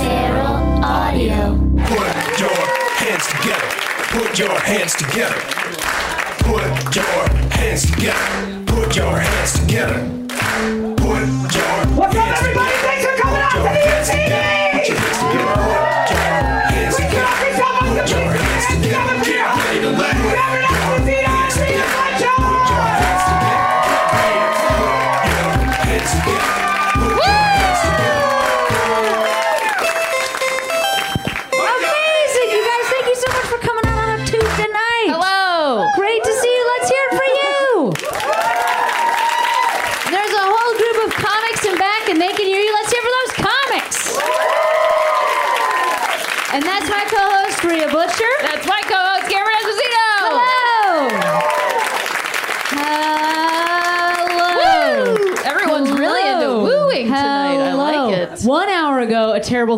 Feral Audio. Put your hands together. Put your hands together. Put your hands together. Put your hands together. Put your What's up, hands everybody? together. Thanks for coming out Put to your the hands together. Put your hands together. Put your hands We together. cannot be so much Put your hands together.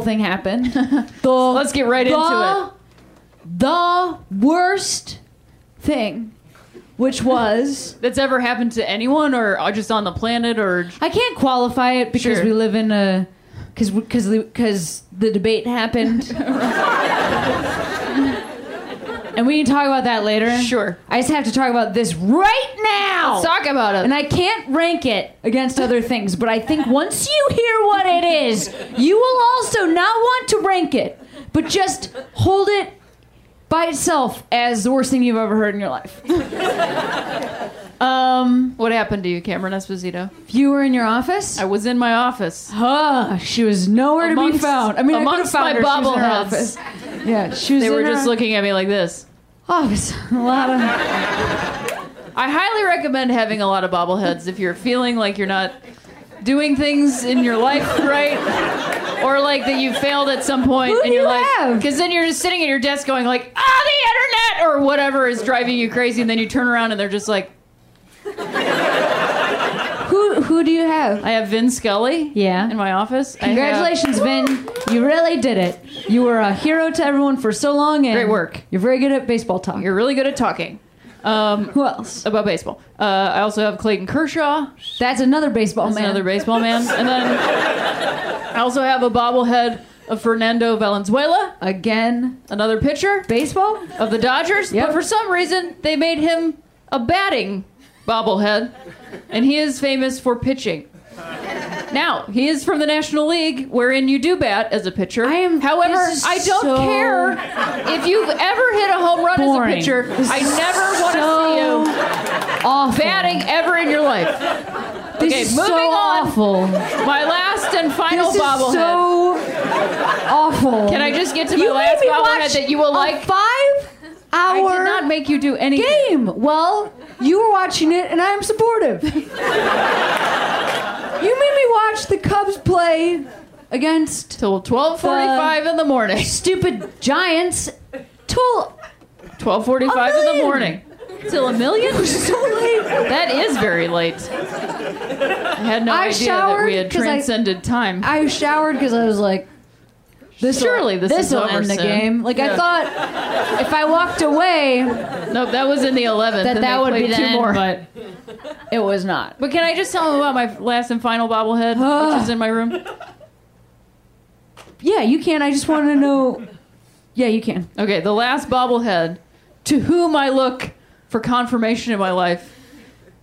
Thing happened. The, Let's get right into the, The worst thing, which was That's ever happened to anyone, or uh, just on the planet, or I can't qualify it because Sure. we live in a because because because the debate happened. And we can talk about that later. Sure. I just have to talk about this right now. let's talk about it. And I can't rank it against other things, but I think once you hear what it is, you will also not want to rank it, but just hold it by itself as the worst thing you've ever heard in your life. um, what happened to you, Cameron Esposito? you were in your office, I was in my office. ah, she was nowhere to be found. I mean, I could have amongst found my her. She was in her bobbleheads. office. Yeah, she was. They were her just looking at me like this. office. A lot of. I highly recommend having a lot of bobbleheads if you're feeling like you're not doing things in your life right, or like that you failed at some point Who in your you life. Because then you're just sitting at your desk going like, "Ah, the internet," or whatever is driving you crazy, and then you turn around and they're just like, Who who do you have? "I have Vin Scully." Yeah. In my office. I have- Congratulations, Vin. You really did it. You were a hero to everyone for so long. And Great work. You're very good at baseball talk. You're really good at talking um, Who else? about baseball. Uh, I also have Clayton Kershaw. That's another baseball That's man. another baseball man. And then I also have a bobblehead of Fernando Valenzuela, Again, another pitcher baseball. of the Dodgers. Yep. But for some reason, they made him a batting bobblehead, and he is famous for pitching. Now, he is from the National League, wherein you do bat as a pitcher. I am- However, I don't so care if you've ever hit a home run Boring. as a pitcher. This I never want to so see you Awful. batting ever in your life. This Okay, is moving so on. awful. My last and final This is bobblehead. so awful. Can I just get to my you last bobblehead that you will like? five I did not make you do anything. game. Well, you were watching it, and I'm supportive. you made me watch the Cubs play against Till 12:45 in the morning. stupid Giants. Till 12:45 in the million. morning. Till a million? so late. That is very late. I had no I idea that showered we had 'cause I- transcended time. I showered because I was like, this Surely this is will over end the game. Like Yeah. I thought, if I walked away, nope, that was in the 11th. that that would be the two end, more. but it was not. But can I just tell them about my last and final bobblehead, which is in my room? Yeah, you can. I just want to know. Yeah, you can. Okay, the last bobblehead to whom I look for confirmation in my life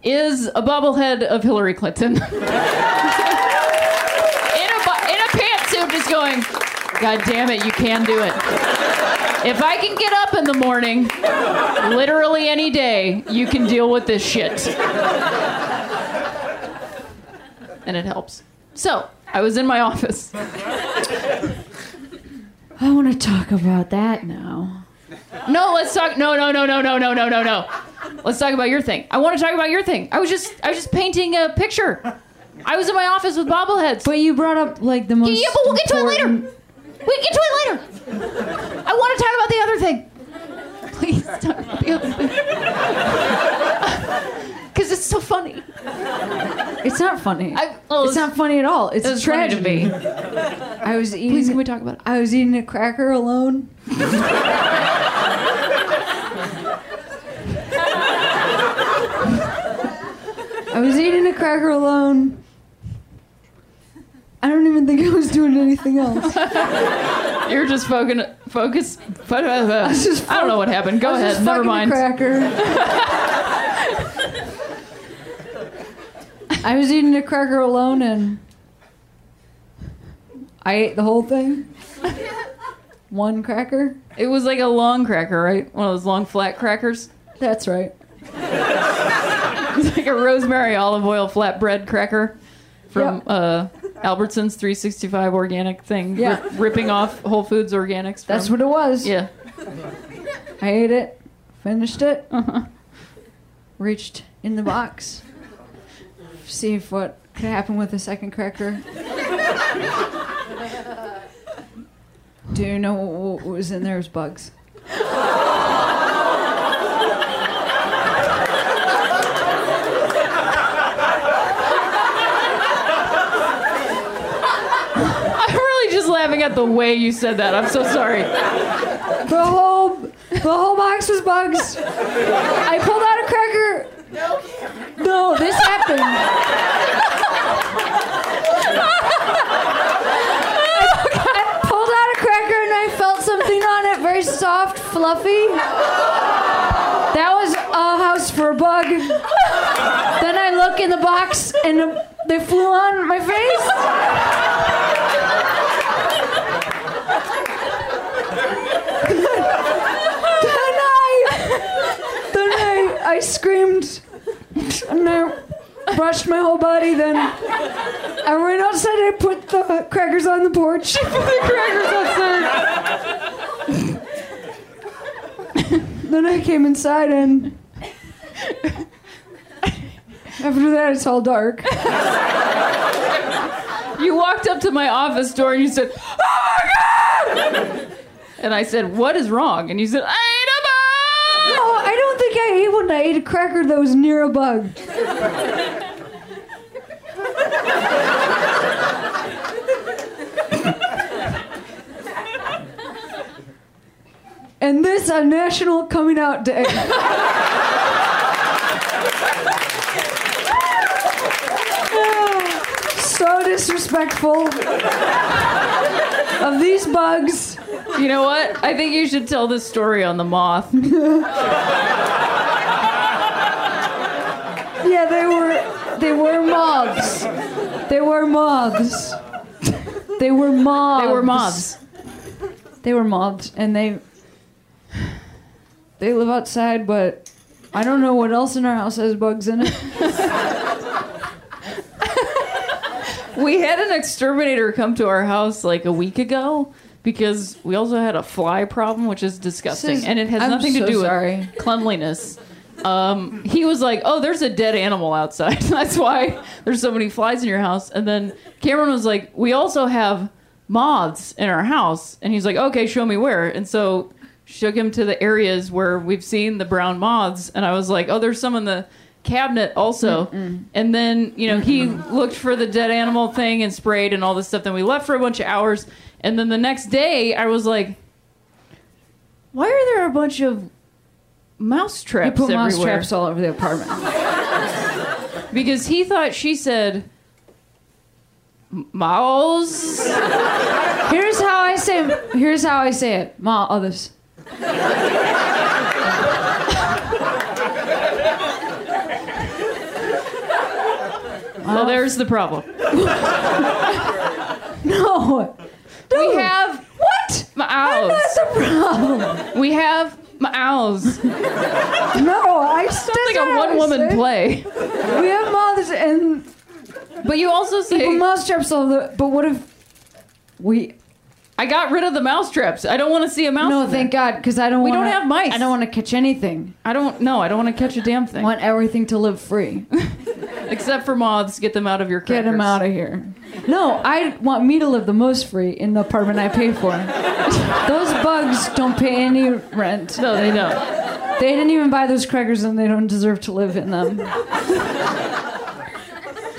is a bobblehead of Hillary Clinton. in, a, bo- in a pantsuit, just going, God damn it, you can do it. If I can get up in the morning, literally any day, you can deal with this shit. And it helps. So, I was in my office. I want to talk about that now. No, let's talk. No, no, no, no, no, no, no, no, no. Let's talk about your thing. I want to talk about your thing. I was just, I was just painting a picture. I was in my office with bobbleheads. But you brought up like the most. yeah, but we'll get to it later. We can get to it later. I want to talk about the other thing. Please talk about the other thing. Because it's so funny. It's not funny. I, well, it's not funny at all. It's it a was to tragedy. me. I was eating. Please, can we talk about it? I was eating a cracker alone. I was eating a cracker alone. I don't even think I was doing anything else. You're just focusing. Focus. I just don't know what happened. Go I ahead. Never mind. cracker. I was eating a cracker alone and I ate the whole thing. One cracker. It was like a long cracker, right? One of those long flat crackers. That's right. It's like a rosemary olive oil flatbread cracker from Yep. uh, Albertsons 365 organic thing. Yeah. Rip- ripping off Whole Foods organics. That's what it was. Yeah. I ate it, finished it, uh-huh. reached in the box, see if what could happen with the second cracker. Do you know what was in there? It was bugs. I'm really just laughing at the way you said that. I'm so sorry. The whole, the whole box was bugs. I pulled out a cracker. No, this happened. I pulled out a cracker and I felt something on it, very soft, fluffy. That was a house for a bug. Then I look in the box and they flew on my face. Then I, then I screamed and I brushed my whole body. Then I ran outside. I put the crackers on the porch. put the crackers outside. then I came inside and after that it's all dark. You walked up to my office door and you said, "Oh my god!" And I said, "What is wrong?" And you said, "I ate a bug." No, I don't think I ate one. I ate a cracker that was near a bug. and this on National Coming Out Day. so disrespectful of these bugs. You know what? I think you should tell this story on the moth. They were they were moths. They were moths. They were moths. They were moths. They were moths, and they they live outside, but I don't know what else in our house has bugs in it. We had an exterminator come to our house like a week ago because we also had a fly problem, which is disgusting, is- and it has I'm nothing to do sorry. with cleanliness. Um, he was like, "Oh, there's a dead animal outside. That's why there's so many flies in your house." And then Cameron was like, "We also have moths in our house," and he's like, "Okay, show me where." And so shook him to the areas where we've seen the brown moths, and I was like, "Oh, there's some in the." cabinet also and then you know he looked for the dead animal thing and sprayed and all this stuff then we left for a bunch of hours and then the next day i was like why are there a bunch of mouse You traps put mouse everywhere traps all over the apartment. because he thought she said "M- mouse Here's how I say. Here's how I say it. Ma, others. well there's the problem No. we have What? mouse That's the problem. we have mouse No, I. That's like not a one woman play We have moths and but you also say But mouse traps all the. But what if we? I got rid of the mouse traps. I don't want to see a mouse. No, thank. God, because I don't. We wanna, don't have mice. I don't want to catch anything. I don't. No, I don't want to catch a damn thing. I want everything to live free. Except for moths. Get them out of your. Get them out of here. No, I want me to live the most free in the apartment I pay for. Those bugs don't pay any rent. No, they don't. They didn't even buy those crackers, and they don't deserve to live in them.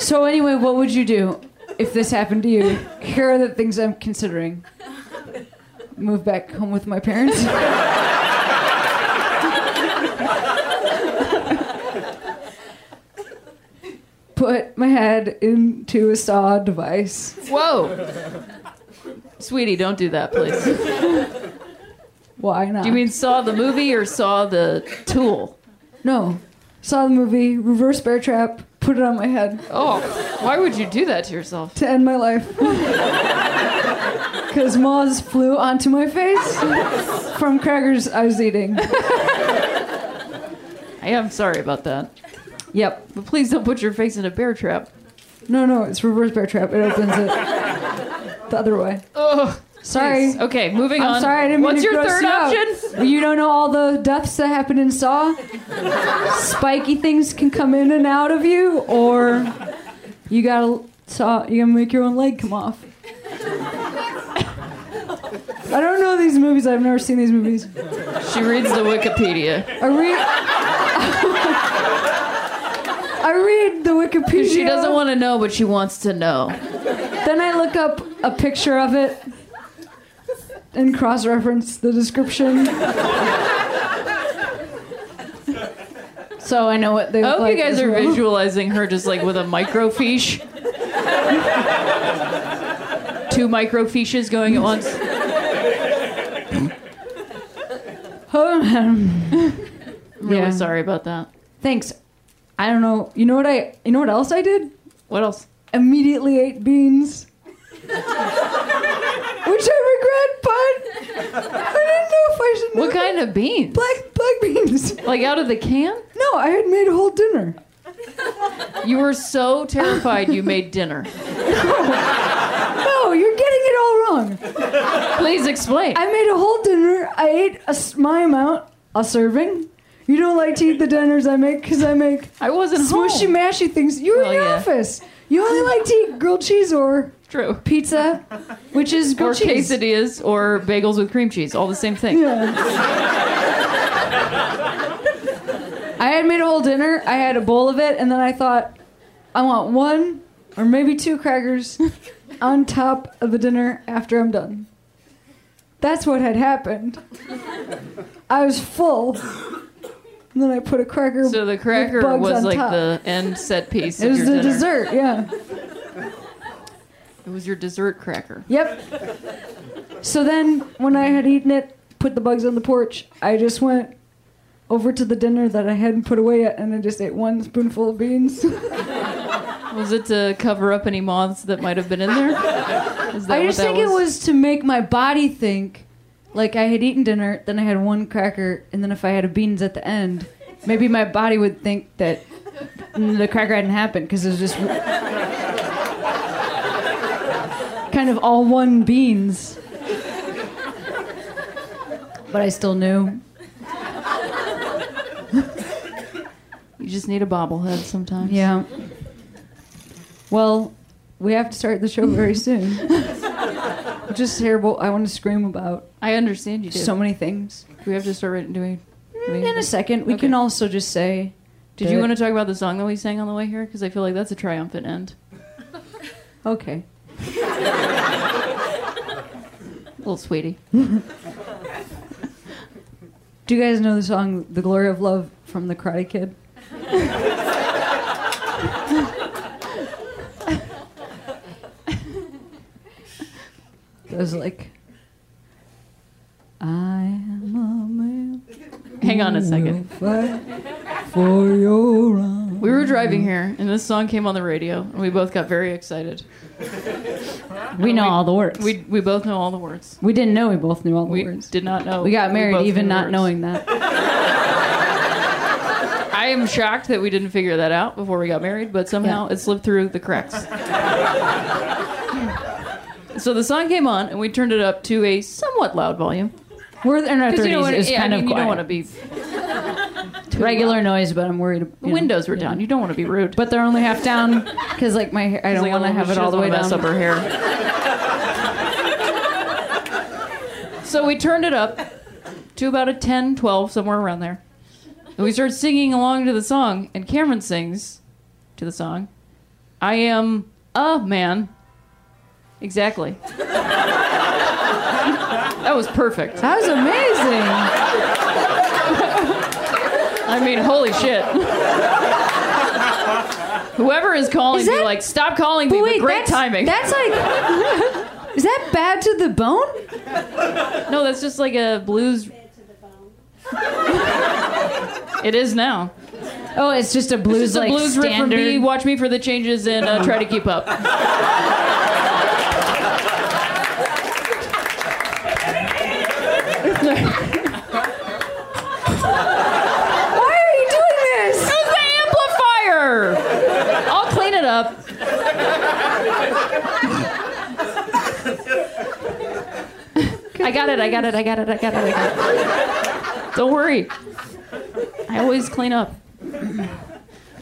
So anyway, what would you do if this happened to you? Here are the things I'm considering. Move back home with my parents. put my head into a saw device. Whoa. Sweetie, don't do that, please. Why not? Do you mean saw the movie or saw the tool? no? Saw the movie, reverse bear trap, put it on my head Oh, why would you do that to yourself? to end my life. Because moths flew onto my face from crackers I was eating. I am sorry about that. Yep. But please don't put your face in a bear trap. No, no, it's reverse bear trap. It opens it the other way. Ugh. Sorry. Okay, moving I'm on. sorry, I didn't mean What's to your gross third you out. option? You don't know all the deaths that happen in Saw? Spiky things can come in and out of you, or you gotta saw you gotta make your own leg come off. I don't know these movies. I've never seen these movies. She reads the Wikipedia. I read. I read the Wikipedia. She doesn't want to know, but she wants to know. Then I look up a picture of it and cross-reference the description. so I know what they I look hope like. you guys as are well. visualizing her just like with a microfiche. Two microfiches going at once. Oh, I'm really Yeah. sorry about that. Thanks. I don't know. You know what I? You know what else I did? What else? Immediately ate beans, which I regret. But I didn't know if I should. What kind of beans? Black black beans. Like out of the can? No, I had made a whole dinner. You were so terrified you made dinner. No, you're getting it all wrong. Please explain. I made a whole dinner. I ate a my amount, a serving. You don't like to eat the dinners I make because I make I wasn't smushy, home. mashy things. You were Well, in the yeah. office. You only like to eat grilled cheese or True. pizza, which is Or cheese. quesadillas or bagels with cream cheese. All the same thing. Yeah. I had made a whole dinner. I had a bowl of it, and then I thought, I want one or maybe two crackers on top of the dinner after I'm done. That's what had happened. I was full. And then I put a cracker. So the cracker was like top. the end set piece It of was the dinner. dessert, yeah. It was your dessert cracker. Yep. So then, when I had eaten it, put the bugs on the porch, I just went over to the dinner that I hadn't put away yet, and I just ate one spoonful of beans. Was it to cover up any moths that might have been in there? Is that I what just that think it was to make my body think like I had eaten dinner, then I had one cracker, and then if I had a beans at the end, maybe my body would think that the cracker hadn't happened because it was just kind of all one beans. But I still knew. You just need a bobblehead sometimes. Yeah. Well, we have to start the show very soon. Which is terrible. I want to scream about I understand you do. so many things. Do we have to start writing- doing? doing mm, In a second, we Okay. can also just say. Did you want to talk about the song that we sang on the way here? Because I feel like that's a triumphant end. Okay. Little sweetie. Do you guys know the song "The Glory of Love" from The Karate Kid? it was like, "I am a man." Hang on a second. For your honor. We were driving here, and this song came on the radio, and we both got very excited. We know all the words. We, We we both know all the words. we didn't know we both knew all the We words. did not know. We got married both even not words. knowing that. I am shocked that we didn't figure that out before we got married, but somehow Yeah. it slipped through the cracks. so the song came on, and we turned it up to a somewhat loud volume. We're in our thirties. it's yeah, kind I mean, of you don't quiet. want to be. Regular noise, but I'm worried. The you know, windows were down. You don't want to be rude. but they're only half down because like my hair, I don't Like, want to have it all the way down. mess up her hair. so we turned it up to about a 10, 12, somewhere around there. And we started singing along to the song, and Cameron sings to the song, I am a man. Exactly. that was perfect. That was amazing. I mean, holy shit. Whoever is calling, Is that- like, stop calling me. Wait, great that's, timing. That's like, is that bad to the bone? no, that's just like a blues. it is now. Oh, it's just a blues It's a like blues riff from standard. me. Watch me for the changes and uh, try to keep up. Why are you doing this? It's the amplifier. I'll clean it up. I got it. I got it. I got it. I got it. I got it. Don't worry. I always clean up.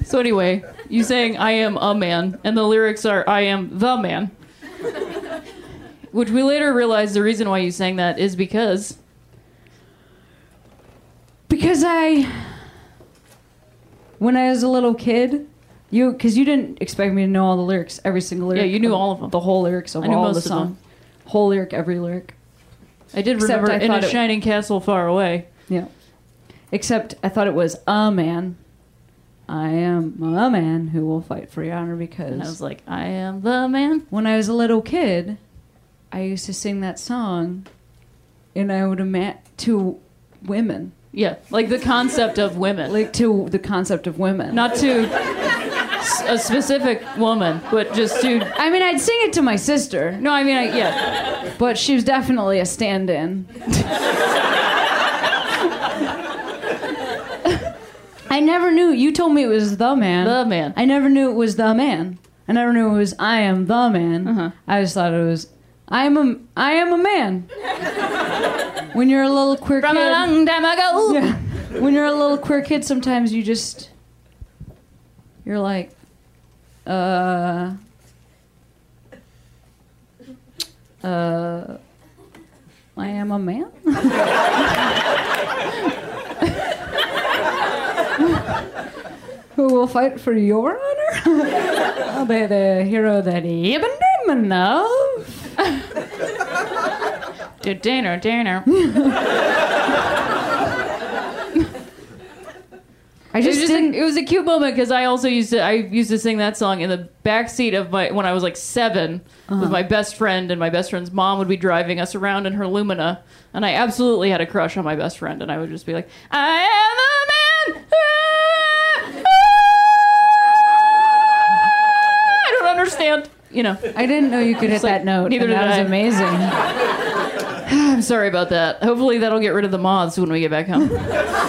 So anyway, you saying I am a man, and the lyrics are I am the man. Which we later realized the reason why you sang that is because Because I, when I was a little kid, you because you didn't expect me to know all the lyrics, every single lyric. Yeah, you knew all of them. the whole lyrics of I knew all most the of song, whole lyric, every lyric. I did Except remember I in a it- shining castle far away. Yeah. Except I thought it was a man. I am a man who will fight for your honor And I because was like, I am the man. when I was a little kid, I used to sing that song, and I would imagine to women, Yeah, like the concept of women. like to the concept of women. Not to a specific woman, but just to. I mean, I'd sing it to my sister, No, I mean, I, yeah. but she was definitely a stand-in. I never knew. You told me it was the man. The man. I never knew it was the man. I never knew it was I am the man. Uh-huh. I just thought it was I am a I am a man. when you're a little queer From kid, a long time ago. yeah. When you're a little queer kid, sometimes you just you're like, uh, uh, I am a man. Who will fight for your honor? I'll be the hero that you've been dreaming of. Dinner, dinner. I It was, just just a, it was a cute moment because I also used to I used to sing that song in the back seat of my when I was like 7 with my best friend and my best friend's mom would be driving us around in her Lumina and I absolutely had a crush on my best friend and I would just be like I am a man. Ah, ah." I don't understand. You know, I didn't know you could hit like, that note. neither and that did was amazing. I'm sorry about that. Hopefully that'll get rid of the moths when we get back home.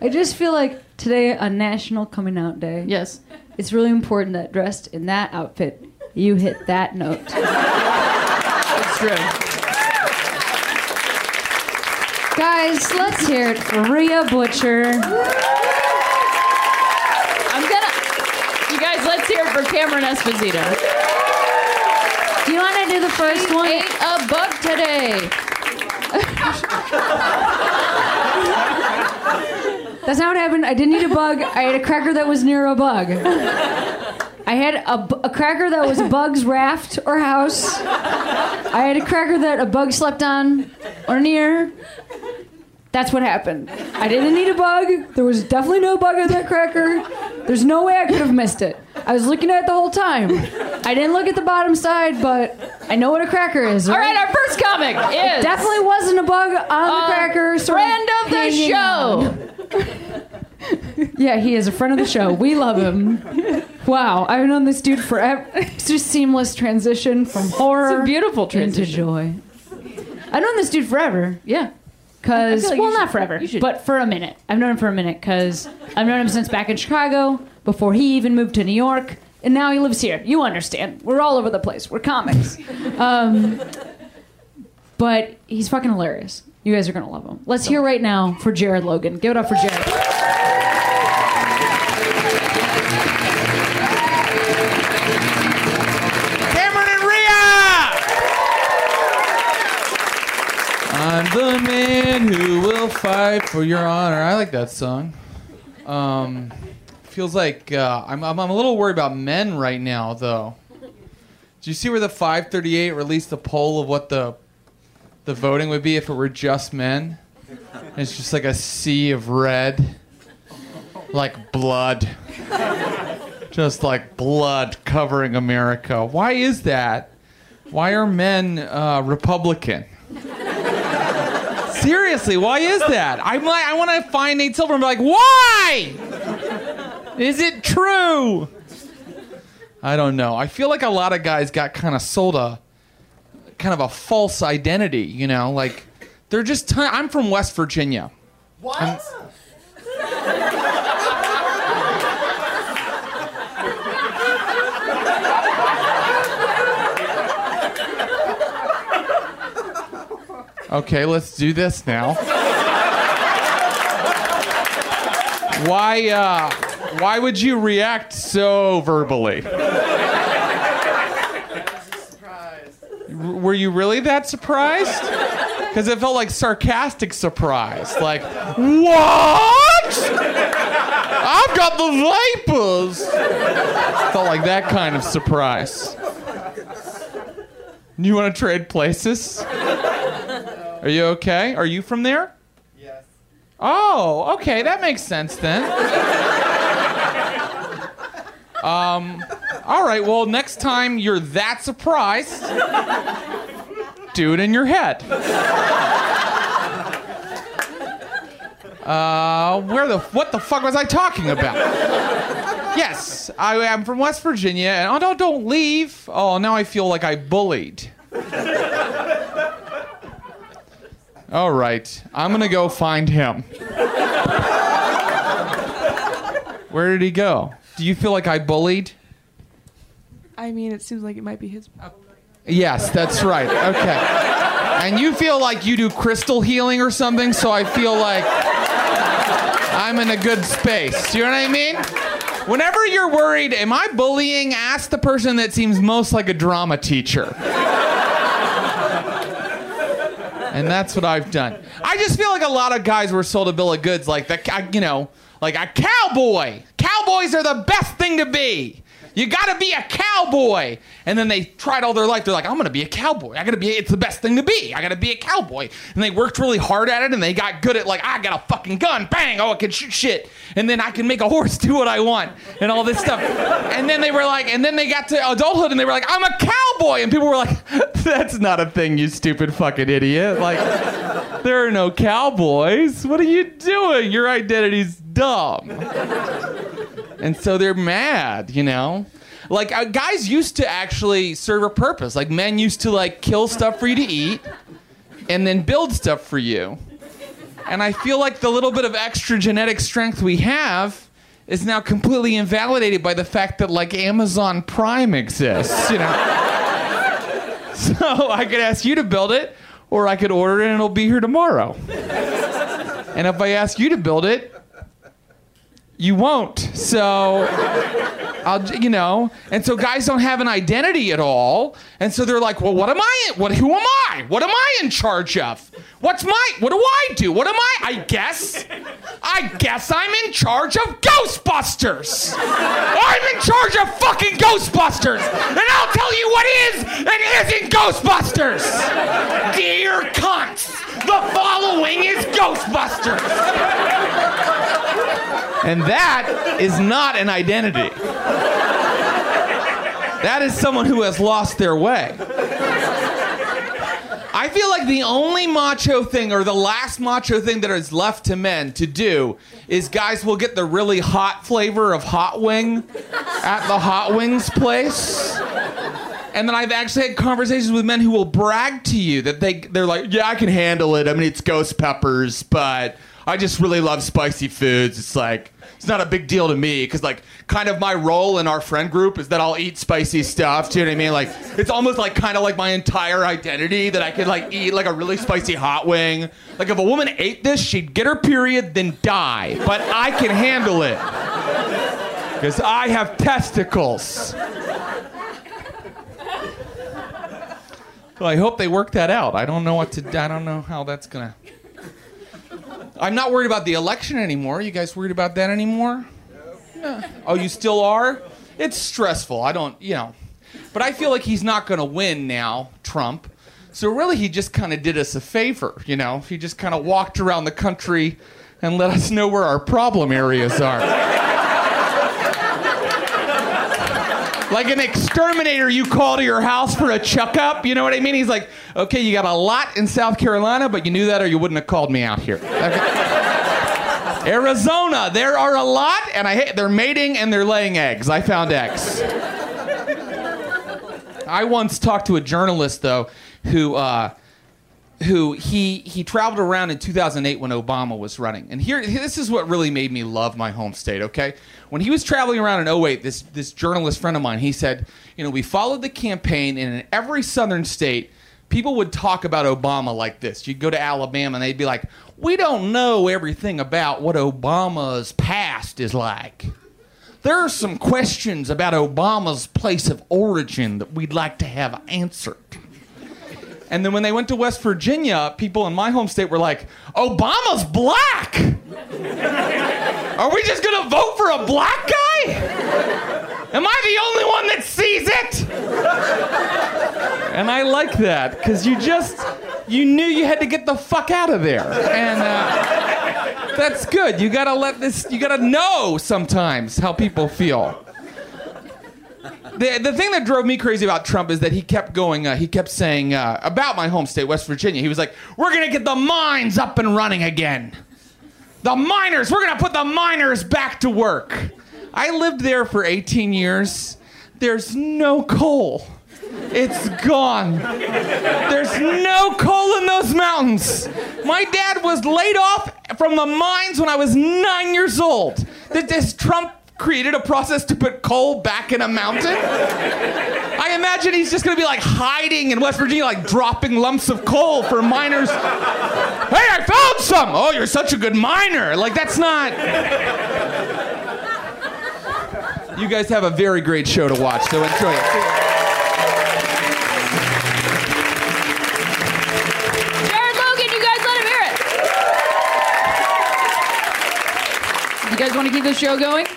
I just feel like today, a national coming out day. yes. It's really important that dressed in that outfit, you hit that note. It's true. Guys, let's hear it for Rhea Butcher. I'm gonna. You guys, let's hear it for Cameron Esposito. Do you want to do the first one? Ate a bug today. That's not what happened. I didn't eat a bug. I had a cracker that was near a bug. I had a, a cracker that was a bug's raft or house. I had a cracker that a bug slept on or near. That's what happened. I didn't eat a bug. There was definitely no bug on that cracker. There's no way I could have missed it. I was looking at it the whole time. I didn't look at the bottom side, but I know what a cracker is. All right, our first comic is Definitely wasn't a bug on the cracker. sort friend of the show. Yeah, he is a friend of the show. We love him. Wow, I've known this dude forever. It's just seamless transition from horror beautiful into joy. I've known this dude forever. Yeah. Cause like well, not should- forever, but for a minute. I've known him for a minute because I've known him since back in Chicago before he even moved to New York, and now he lives here. You understand? We're all over the place. We're comics. um, but he's fucking hilarious. You guys are gonna love him. Let's hear right now for Jared Logan. Give it up for Jared. Cameron and Rhea! I'm the man who will fight for your honor. I like that song. Um, feels like uh, I'm, I'm, I'm a little worried about men right now, though. Do you see where the 538 released the poll of what the the voting would be if it were just men? And it's just like a sea of red. like blood. Just like blood covering America. Why is that? Why are men uh, Republican? Seriously, why is that? I'm like, I want to find Nate Silver and be like, why? Is it true? I don't know. I feel like a lot of guys got kind of sold a kind of a false identity, you know, like they're just. i I'm from West Virginia. What? Okay, let's do this now. why? Uh, why would you react so verbally? Were you really that surprised? Because it felt like sarcastic surprise. Like, what? I've got the vapors. Felt like that kind of surprise. You want to trade places? Are you okay? Are you from there? Yes. Oh, okay, that makes sense then. um, all right, well, next time you're that surprised, do it in your head. Uh, where the what the fuck was I talking about? Yes, I am from West Virginia, and oh, don't don't leave. Oh, now I feel like I bullied. All right, I'm gonna go find him. Where did he go? Do you feel like I bullied? I mean, it seems like it might be his. problem. Yes, that's right. Okay. And you feel like you do crystal healing or something, so I feel like I'm in a good space. You know what I mean? Whenever you're worried, am I bullying? Ask the person that seems most like a drama teacher. And that's what I've done. I just feel like a lot of guys were sold a bill of goods, like the, you know, like a cowboy. Cowboys are the best thing to be. You gotta be a cowboy. And then they tried all their life. They're like, I'm gonna be a cowboy. I gotta be, it's the best thing to be. I gotta be a cowboy. And they worked really hard at it and they got good at, like, I got a fucking gun. Bang. Oh, I can shoot shit. And then I can make a horse do what I want and all this stuff. And then they were like, and then they got to adulthood and they were like, I'm a cowboy. And people were like, that's not a thing, you stupid fucking idiot. Like, there are no cowboys. What are you doing? Your identity's dumb. And so they're mad, you know? Like uh, guys used to actually serve a purpose. Like men used to like kill stuff for you to eat and then build stuff for you. And I feel like the little bit of extra genetic strength we have is now completely invalidated by the fact that like Amazon Prime exists, you know. so I could ask you to build it or I could order it and it'll be here tomorrow. And if I ask you to build it, you won't. So, I'll, you know, and so guys don't have an identity at all, and so they're like, well, what am I? What? Who am I? What am I in charge of? What's my? What do I do? What am I? I guess. I guess I'm in charge of Ghostbusters. I'm in charge of fucking Ghostbusters, and I'll tell you what is and isn't Ghostbusters. Dear cunts, the following is Ghostbusters. And that is not an identity. That is someone who has lost their way. I feel like the only macho thing, or the last macho thing that is left to men to do, is guys will get the really hot flavor of hot wing at the hot wings place. And then I've actually had conversations with men who will brag to you that they they're like, yeah, I can handle it. I mean, it's ghost peppers, but I just really love spicy foods. It's like it's not a big deal to me because like kind of my role in our friend group is that I'll eat spicy stuff. Do you know what I mean? Like it's almost like kind of like my entire identity that I could like eat like a really spicy hot wing. Like if a woman ate this, she'd get her period then die. But I can handle it because I have testicles. Well, I hope they work that out. I don't know what to. I don't know how that's gonna. I'm not worried about the election anymore. You guys worried about that anymore? Yeah. Oh, you still are? It's stressful. I don't, you know. But I feel like he's not going to win now, Trump. So really, he just kind of did us a favor, you know. He just kind of walked around the country and let us know where our problem areas are. Like an exterminator you call to your house for a checkup. You know what I mean? He's like, okay, you got a lot in South Carolina, but you knew that or you wouldn't have called me out here. Okay. Arizona, there are a lot, and I hate, they're mating and they're laying eggs. I found eggs. I once talked to a journalist though, who uh, who he he traveled around in 2008 when Obama was running. And here this is what really made me love my home state, okay? When he was traveling around in 08, this this journalist friend of mine, he said, you know, we followed the campaign and in every southern state people would talk about Obama like this. You'd go to Alabama and they'd be like, "We don't know everything about what Obama's past is like." There are some questions about Obama's place of origin that we'd like to have answered. And then when they went to West Virginia, people in my home state were like, Obama's black! Are we just gonna vote for a black guy? Am I the only one that sees it? And I like that, because you just, you knew you had to get the fuck out of there. And uh, that's good. You gotta let this, you gotta know sometimes how people feel. The, the thing that drove me crazy about Trump is that he kept going, uh, he kept saying uh, about my home state, West Virginia, he was like, we're gonna get the mines up and running again. The miners, we're gonna put the miners back to work. I lived there for 18 years. There's no coal. It's gone. There's no coal in those mountains. My dad was laid off from the mines when I was nine years old. This Trump created a process to put coal back in a mountain. I imagine he's just gonna be like hiding in West Virginia, like dropping lumps of coal for miners. Hey, I found some. Oh, you're such a good miner. Like that's not. You guys have a very great show to watch, so enjoy it. You guys want to keep this show going? This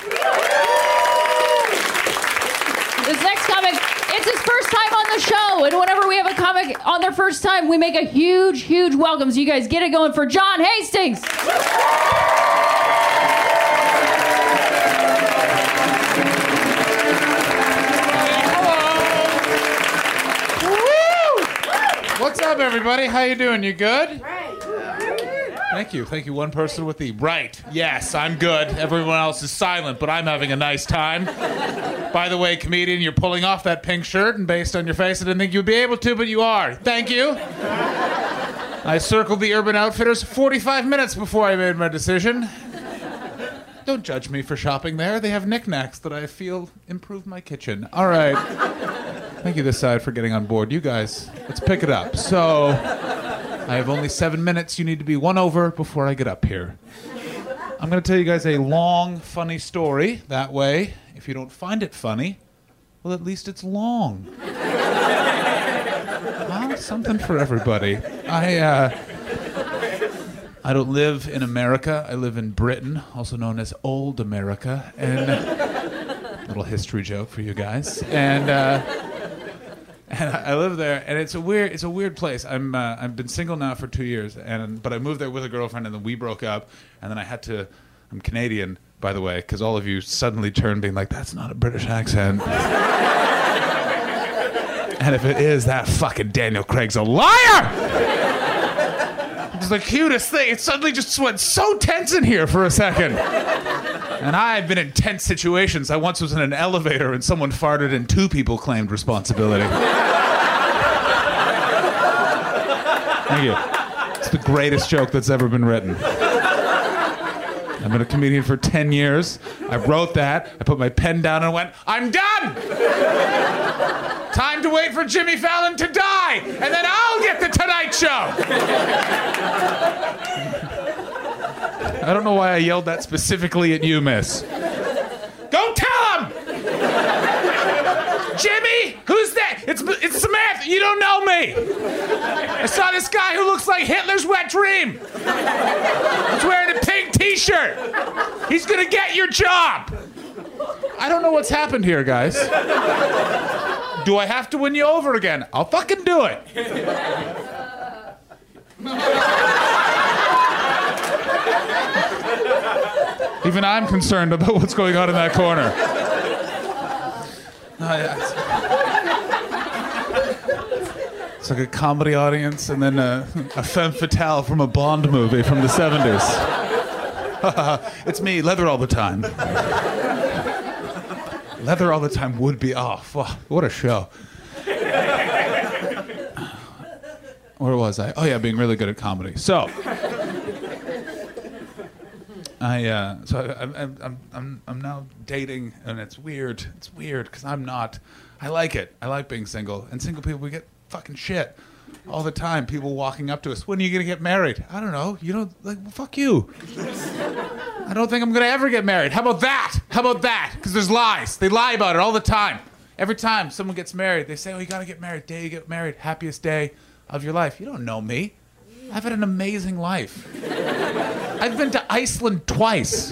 next comic, it's his first time on the show, and whenever we have a comic on their first time, we make a huge, huge welcome. So you guys get it going for John Hastings. What's up, everybody? How you doing? You good? Thank you. Thank you. One person with the right. Yes, I'm good. Everyone else is silent, but I'm having a nice time. By the way, comedian, you're pulling off that pink shirt, and based on your face, I didn't think you'd be able to, but you are. Thank you. I circled the Urban Outfitters 45 minutes before I made my decision. Don't judge me for shopping there. They have knickknacks that I feel improve my kitchen. All right. Thank you, this side, for getting on board. You guys, let's pick it up. So, I have only seven minutes. You need to be one over before I get up here. I'm going to tell you guys a long, funny story. That way, if you don't find it funny, well, at least it's long. Well, something for everybody. I, uh, I don't live in America. I live in Britain, also known as Old America. And little history joke for you guys. And uh, and I live there, and it's a weird it's a weird place. I'm uh, I've been single now for two years, and but I moved there with a girlfriend, and then we broke up, and then I had to. I'm Canadian, by the way, because all of you suddenly turned, being like, "That's not a British accent." and if it is, that fucking Daniel Craig's a liar. It's the cutest thing. It suddenly just went so tense in here for a second. And I've been in tense situations. I once was in an elevator and someone farted and two people claimed responsibility. Thank you. It's the greatest joke that's ever been written. I've been a comedian for 10 years. I wrote that. I put my pen down and went, I'm done! Time to wait for Jimmy Fallon to die, and then I'll get the Tonight Show! I don't know why I yelled that specifically at you, miss. Go tell! Jimmy, who's that? It's it's Samantha. You don't know me. I saw this guy who looks like Hitler's wet dream. He's wearing a pink T-shirt. He's gonna get your job. I don't know what's happened here, guys. Do I have to win you over again? I'll fucking do it. Even I'm concerned about what's going on in that corner. Oh. It's like a comedy audience and then a, a femme fatale from a Bond movie from the 70s. it's me, leather all the time. leather all the time would be off. What a show. Where was I? Oh yeah, being really good at comedy. So, I uh, so I, I'm, I'm I'm I'm now dating, and it's weird. It's weird because I'm not. I like it. I like being single, and single people we get fucking shit all the time. People walking up to us. When are you gonna get married? I don't know. You know, like well, fuck you. I don't think I'm gonna ever get married. How about that? How about that? Because there's lies. They lie about it all the time. Every time someone gets married, they say, "Oh, you gotta get married. Day you get married, happiest day of your life." You don't know me. I've had an amazing life. I've been to Iceland twice.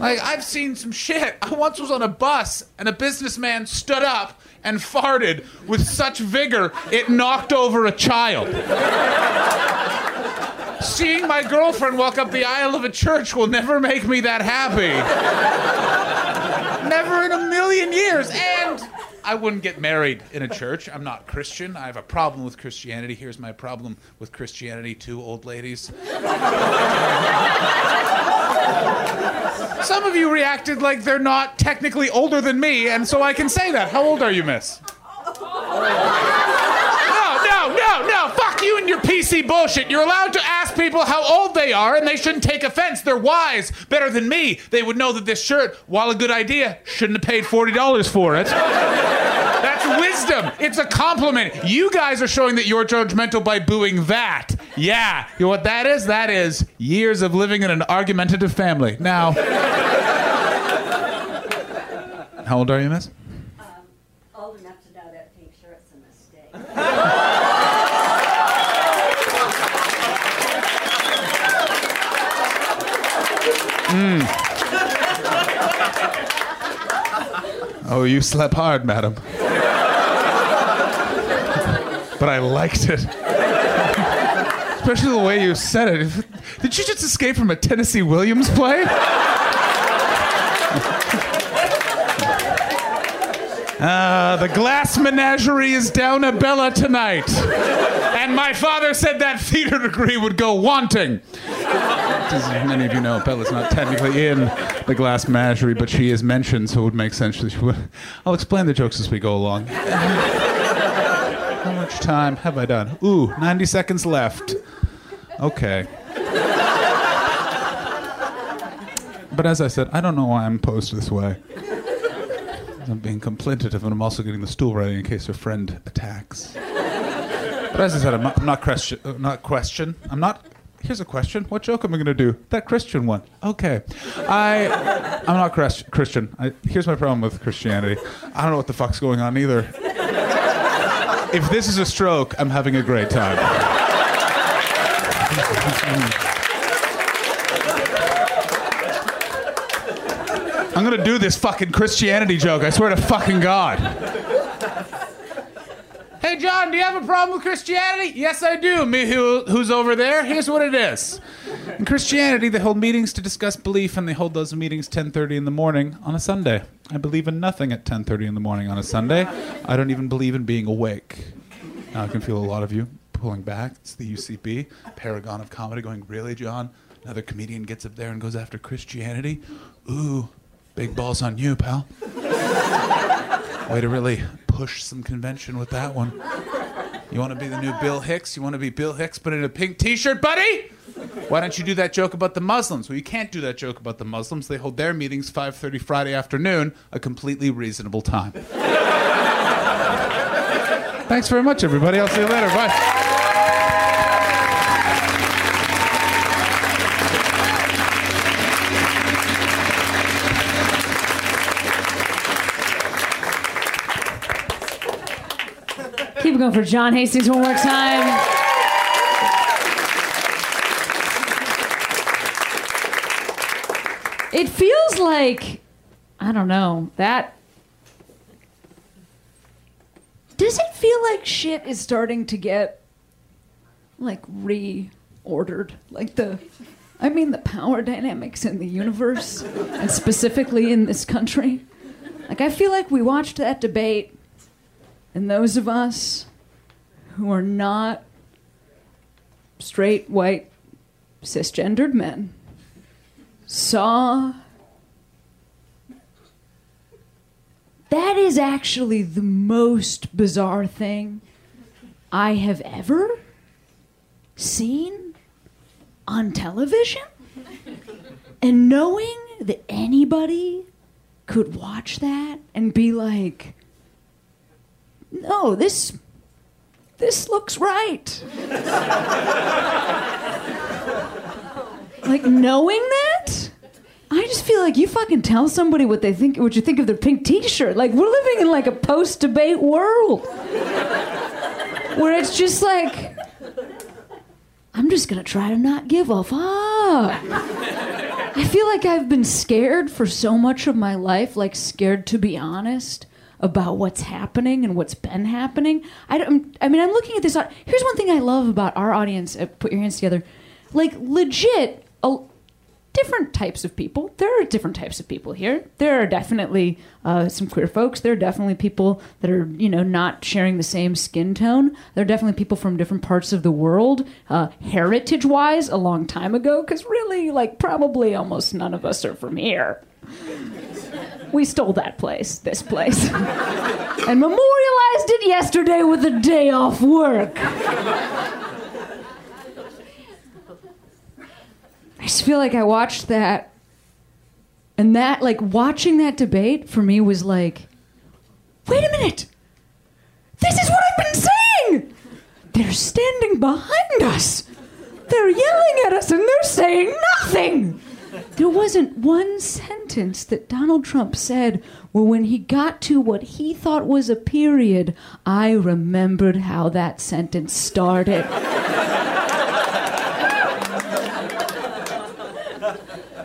Like, I've seen some shit. I once was on a bus and a businessman stood up and farted with such vigor it knocked over a child. Seeing my girlfriend walk up the aisle of a church will never make me that happy. Never in a million years. And I wouldn't get married in a church. I'm not Christian. I have a problem with Christianity. Here's my problem with Christianity, too, old ladies. Some of you reacted like they're not technically older than me, and so I can say that. How old are you, miss? No, no, no, no. Fuck you and your PC bullshit. You're allowed to ask people how old they are, and they shouldn't take offense. They're wise, better than me. They would know that this shirt, while a good idea, shouldn't have paid $40 for it. That's wisdom. It's a compliment. You guys are showing that you're judgmental by booing that. Yeah. You know what that is? That is years of living in an argumentative family. Now, how old are you, miss? Um, old enough to know that pink shirt's a mistake. Oh, you slept hard, madam. but I liked it. Especially the way you said it. Did you just escape from a Tennessee Williams play? Ah, the glass menagerie is down a Bella tonight. And my father said that theater degree would go wanting. As many of you know, Bella's not technically in the glass menagerie, but she is mentioned, so it would make sense. that she would- I'll explain the jokes as we go along. How much time have I done? Ooh, 90 seconds left. Okay. But as I said, I don't know why I'm posed this way. I'm being contemplative, and I'm also getting the stool ready in case a friend attacks. But as I said, I'm not, I'm not question. Uh, not question. I'm not. Here's a question. What joke am I going to do? That Christian one. Okay. I. I'm not Christian. I, here's my problem with Christianity. I don't know what the fuck's going on either. If this is a stroke, I'm having a great time. I'm gonna do this fucking Christianity joke. I swear to fucking God. Hey, John, do you have a problem with Christianity? Yes, I do. Me, who, who's over there? Here's what it is. In Christianity, they hold meetings to discuss belief, and they hold those meetings 10:30 in the morning on a Sunday. I believe in nothing at 10:30 in the morning on a Sunday. I don't even believe in being awake. Now I can feel a lot of you pulling back. It's the UCB, paragon of comedy, going, "Really, John?" Another comedian gets up there and goes after Christianity. Ooh, big balls on you, pal. Way to really push some convention with that one. You want to be the new Bill Hicks? You want to be Bill Hicks, but in a pink T-shirt, buddy? Why don't you do that joke about the Muslims? Well, you can't do that joke about the Muslims. They hold their meetings 5:30 Friday afternoon, a completely reasonable time. Thanks very much, everybody. I'll see you later. Bye. Going for John Hastings one more time. It feels like, I don't know, that. Does it feel like shit is starting to get, like, reordered? Like the I mean the power dynamics in the universe, and specifically in this country. Like, I feel like we watched that debate, and those of us who are not straight, white, cisgendered men saw that is actually the most bizarre thing I have ever seen on television. And knowing that anybody could watch that and be like, no, this this looks right. like knowing that, I just feel like you fucking tell somebody what they think, what you think of their pink T-shirt. Like we're living in like a post-debate world where it's just like, I'm just gonna try to not give a fuck. I feel like I've been scared for so much of my life, like scared to be honest about what's happening and what's been happening. I, don't, I mean, I'm looking at this. Here's one thing I love about our audience. At Put your hands together. Like legit, a, different types of people. There are different types of people here. There are definitely uh, some queer folks. There are definitely people that are, you know, not sharing the same skin tone. There are definitely people from different parts of the world, uh, heritage-wise, a long time ago. Because really, like, probably almost none of us are from here. We stole that place, this place, and memorialized it yesterday with a day off work. I just feel like I watched that, and that, like, watching that debate for me was like, wait a minute, this is what I've been saying. They're standing behind us. They're yelling at us, and they're saying nothing. There wasn't one sentence that Donald Trump said where, when he got to what he thought was a period, I remembered how that sentence started.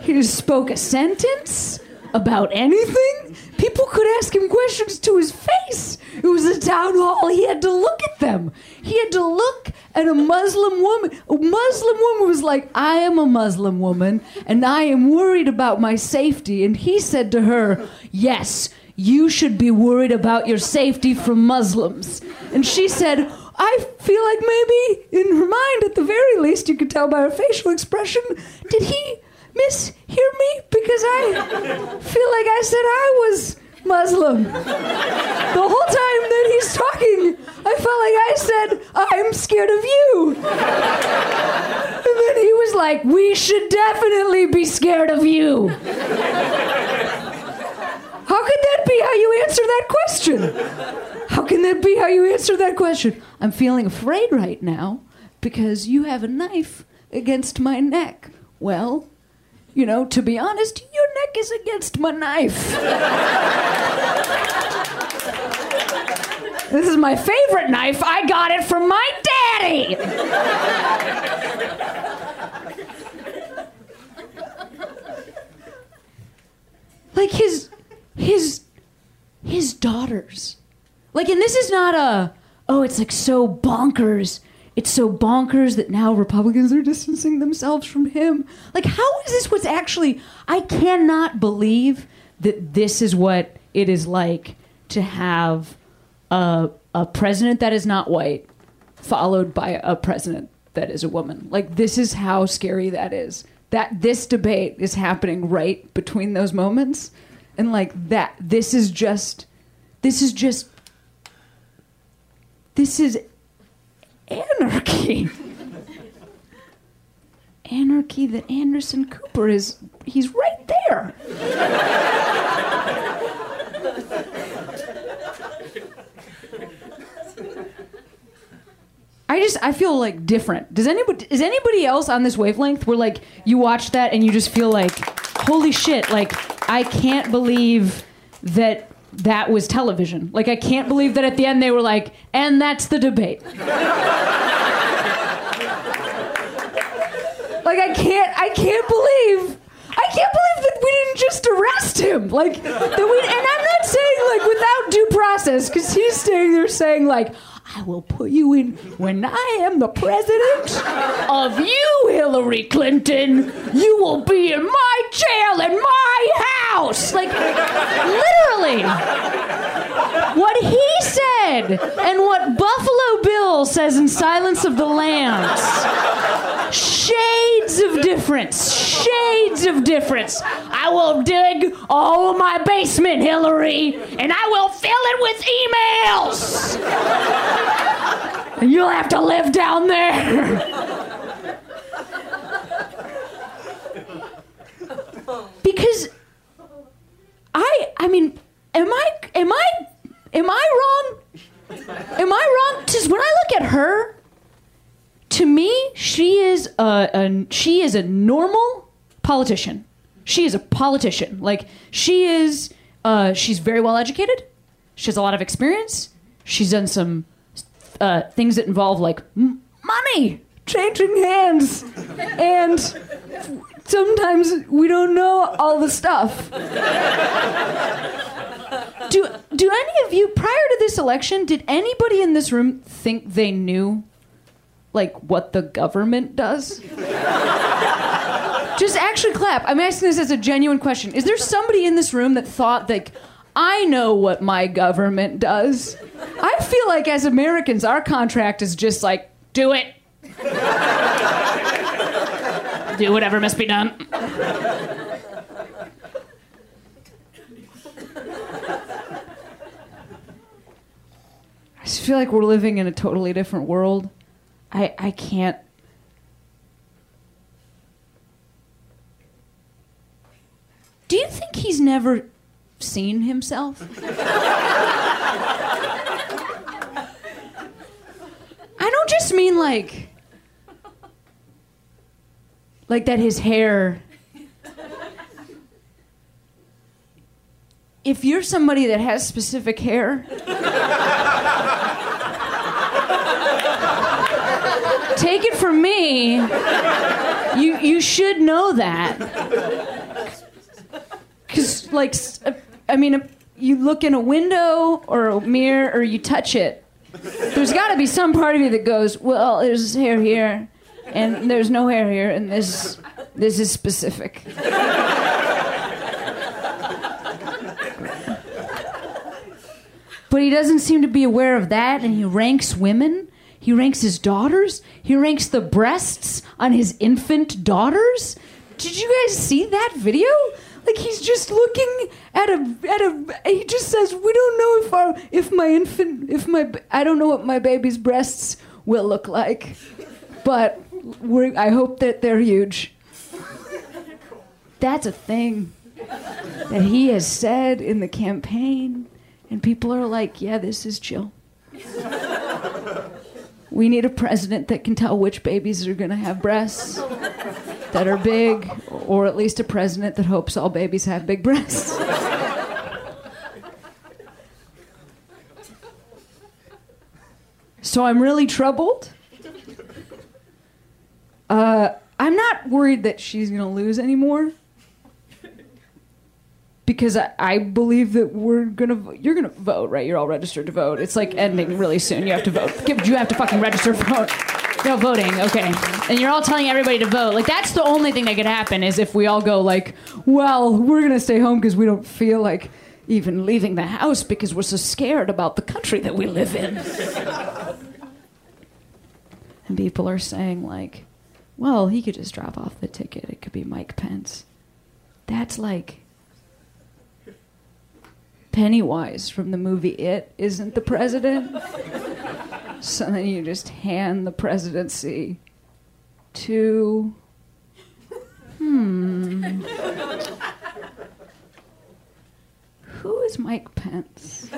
He spoke a sentence about anything. People could ask him questions to his face. It was a town hall. He had to look at them. He had to look at a Muslim woman. A Muslim woman was like, I am a Muslim woman and I am worried about my safety. And he said to her, Yes, you should be worried about your safety from Muslims. And she said, I feel like maybe in her mind, at the very least, you could tell by her facial expression, did he mishear me? Because I feel like I said I was Muslim. The whole time that he's talking, I felt like I said, I'm scared of you. And then he was like, We should definitely be scared of you. How could that be how you answer that question? How can that be how you answer that question? I'm feeling afraid right now because you have a knife against my neck. Well, you know, to be honest, your neck is against my knife. this is my favorite knife. I got it from my daddy. like his his his daughters. Like and this is not a oh it's like so bonkers. It's so bonkers that now Republicans are distancing themselves from him. Like how is this what's actually I cannot believe that this is what it is like to have a a president that is not white followed by a president that is a woman. Like this is how scary that is. That this debate is happening right between those moments and like that this is just this is just this is anarchy. anarchy that Anderson Cooper is he's right there. I just I feel like different. Does anybody is anybody else on this wavelength where like you watch that and you just feel like holy shit like I can't believe that that was television. Like I can't believe that at the end they were like and that's the debate. like I can't I can't believe I can't believe that we didn't just arrest him. Like that we and I'm not saying like without due process cuz he's staying there saying like I will put you in when I am the president of you, Hillary Clinton. You will be in my jail in my house. Like, literally. What he said and what Buffalo Bill says in Silence of the Lambs. Shades of difference. Shades of difference. I will dig all of my basement, Hillary, and I will fill it with emails. And you'll have to live down there. because I I mean, am I am I am I wrong? Am I wrong? Just when I look at her, to me, she is a, a she is a normal politician. She is a politician. Like she is, uh, she's very well educated. She has a lot of experience. She's done some uh, things that involve like m- money changing hands, and sometimes we don't know all the stuff. Do do any of you prior to this election did anybody in this room think they knew like what the government does? Just actually clap. I'm asking this as a genuine question. Is there somebody in this room that thought like I know what my government does? I feel like as Americans our contract is just like do it. Do whatever must be done. I just feel like we're living in a totally different world. I I can't. Do you think he's never seen himself? I don't just mean like like that his hair. If you're somebody that has specific hair take it from me. You you should know that. Cuz like uh, i mean uh, you look in a window or a mirror or you touch it. There's got to be some part of you that goes well there's hair here and there's no hair here and this this is specific But he doesn't seem to be aware of that, and he ranks women. He ranks his daughters. He ranks the breasts on his infant daughters. Did you guys see that video? Like he's just looking at a at a. He just says, "We don't know if our if my infant if my I don't know what my baby's breasts will look like, but we're, I hope that they're huge." That's a thing that he has said in the campaign. And people are like, yeah, this is chill. we need a president that can tell which babies are going to have breasts that are big, or at least a president that hopes all babies have big breasts. so I'm really troubled. Uh, I'm not worried that she's going to lose anymore. Because I, I believe that we're gonna you're gonna vote right? You're all registered to vote. It's like ending really soon. You have to vote. You have to fucking register to vote. No voting. Okay. And you're all telling everybody to vote. Like that's the only thing that could happen is if we all go like well we're gonna stay home because we don't feel like even leaving the house because we're so scared about the country that we live in. And people are saying like well he could just drop off the ticket it could be mike pence that's like Pennywise from the movie It isn't the president. so then you just hand the presidency to. Hmm. Who is Mike Pence?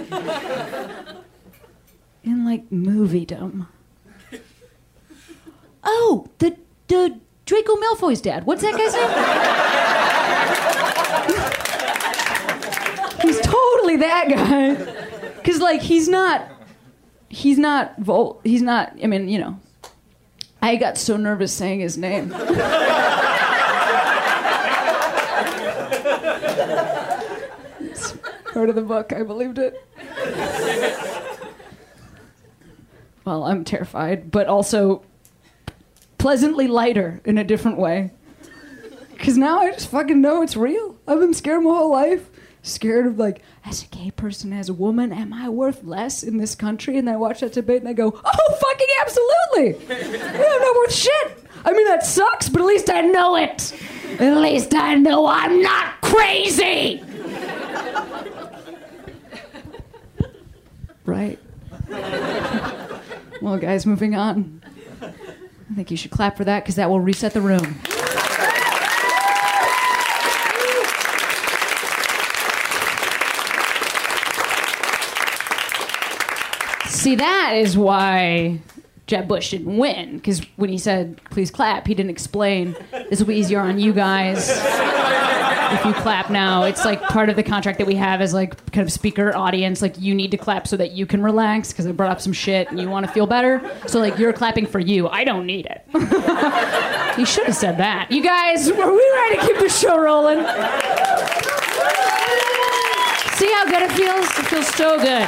In like moviedom. Oh, the the Draco Malfoy's dad. What's that guy's name? he's totally that guy. Cause like he's not, he's not Vol. He's not. I mean, you know, I got so nervous saying his name. Part of the book. I believed it. well, I'm terrified, but also pleasantly lighter in a different way. Because now I just fucking know it's real. I've been scared my whole life. Scared of, like, as a gay person, as a woman, am I worth less in this country? And I watch that debate and I go, oh, fucking absolutely! Yeah, I'm not worth shit! I mean, that sucks, but at least I know it! At least I know I'm not crazy! right. Well, guys, moving on. I think you should clap for that because that will reset the room. See, that is why Jeb Bush didn't win. Because when he said, please clap, he didn't explain, this will be easier on you guys if you clap now. It's like part of the contract that we have as like kind of speaker audience. Like you need to clap so that you can relax because I brought up some shit and you want to feel better. So like you're clapping for you. I don't need it. you should have said that. You guys, are we ready to keep the show rolling? See how good it feels? It feels so good.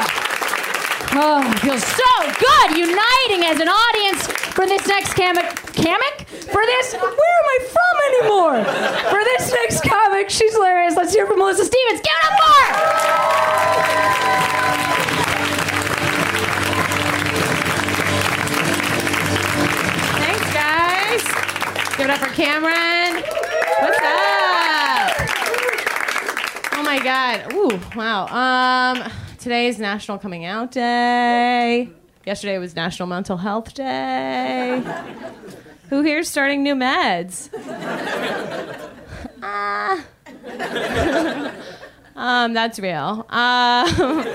Oh, it feels so good uniting as an audience for this next comic. Comic? For this? Where am I from anymore? For this next comic, she's hilarious. Let's hear from Melissa Stevens. Give it up for her! Thanks, guys. Give it up for Cameron. What's up? Oh my God. Ooh, wow. Um, today is National Coming Out Day. Yesterday was National Mental Health Day. Who here's starting new meds? Ah. um, that's real. Um,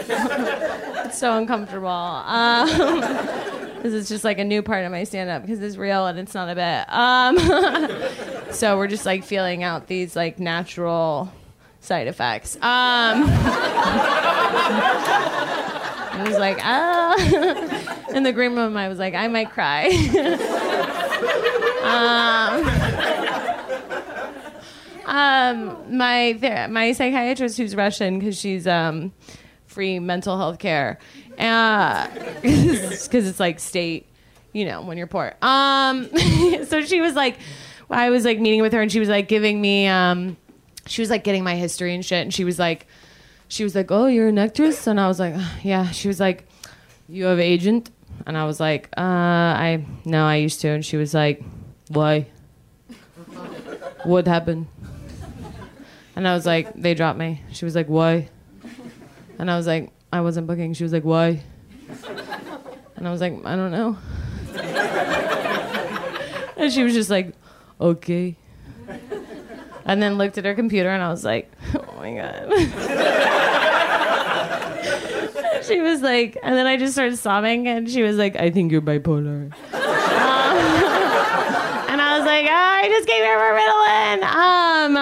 it's so uncomfortable. Um, this is just like a new part of my stand up because it's real and it's not a bit. Um, so we're just like feeling out these like natural side effects. Um, I was like, ah. In the green room, I was like, I might cry. Um, um, my ther- my psychiatrist, who's Russian, because she's um, free mental health care, because it's like state, you know, when you're poor. Um, so she was like, I was like meeting with her, and she was like giving me, um, she was like getting my history and shit, and she was like, she was like, oh, you're an actress, and I was like, yeah. She was like, you have agent, and I was like, uh, I no, I used to, and she was like, why? What happened? And I was like, they dropped me. She was like, why? And I was like, I wasn't booking. She was like, why? And I was like, I don't know. and she was just like, okay. And then looked at her computer and I was like, oh my God. she was like, and then I just started sobbing and she was like, I think you're bipolar. Um, and I was like, oh, I just gave her Ritalin. Um,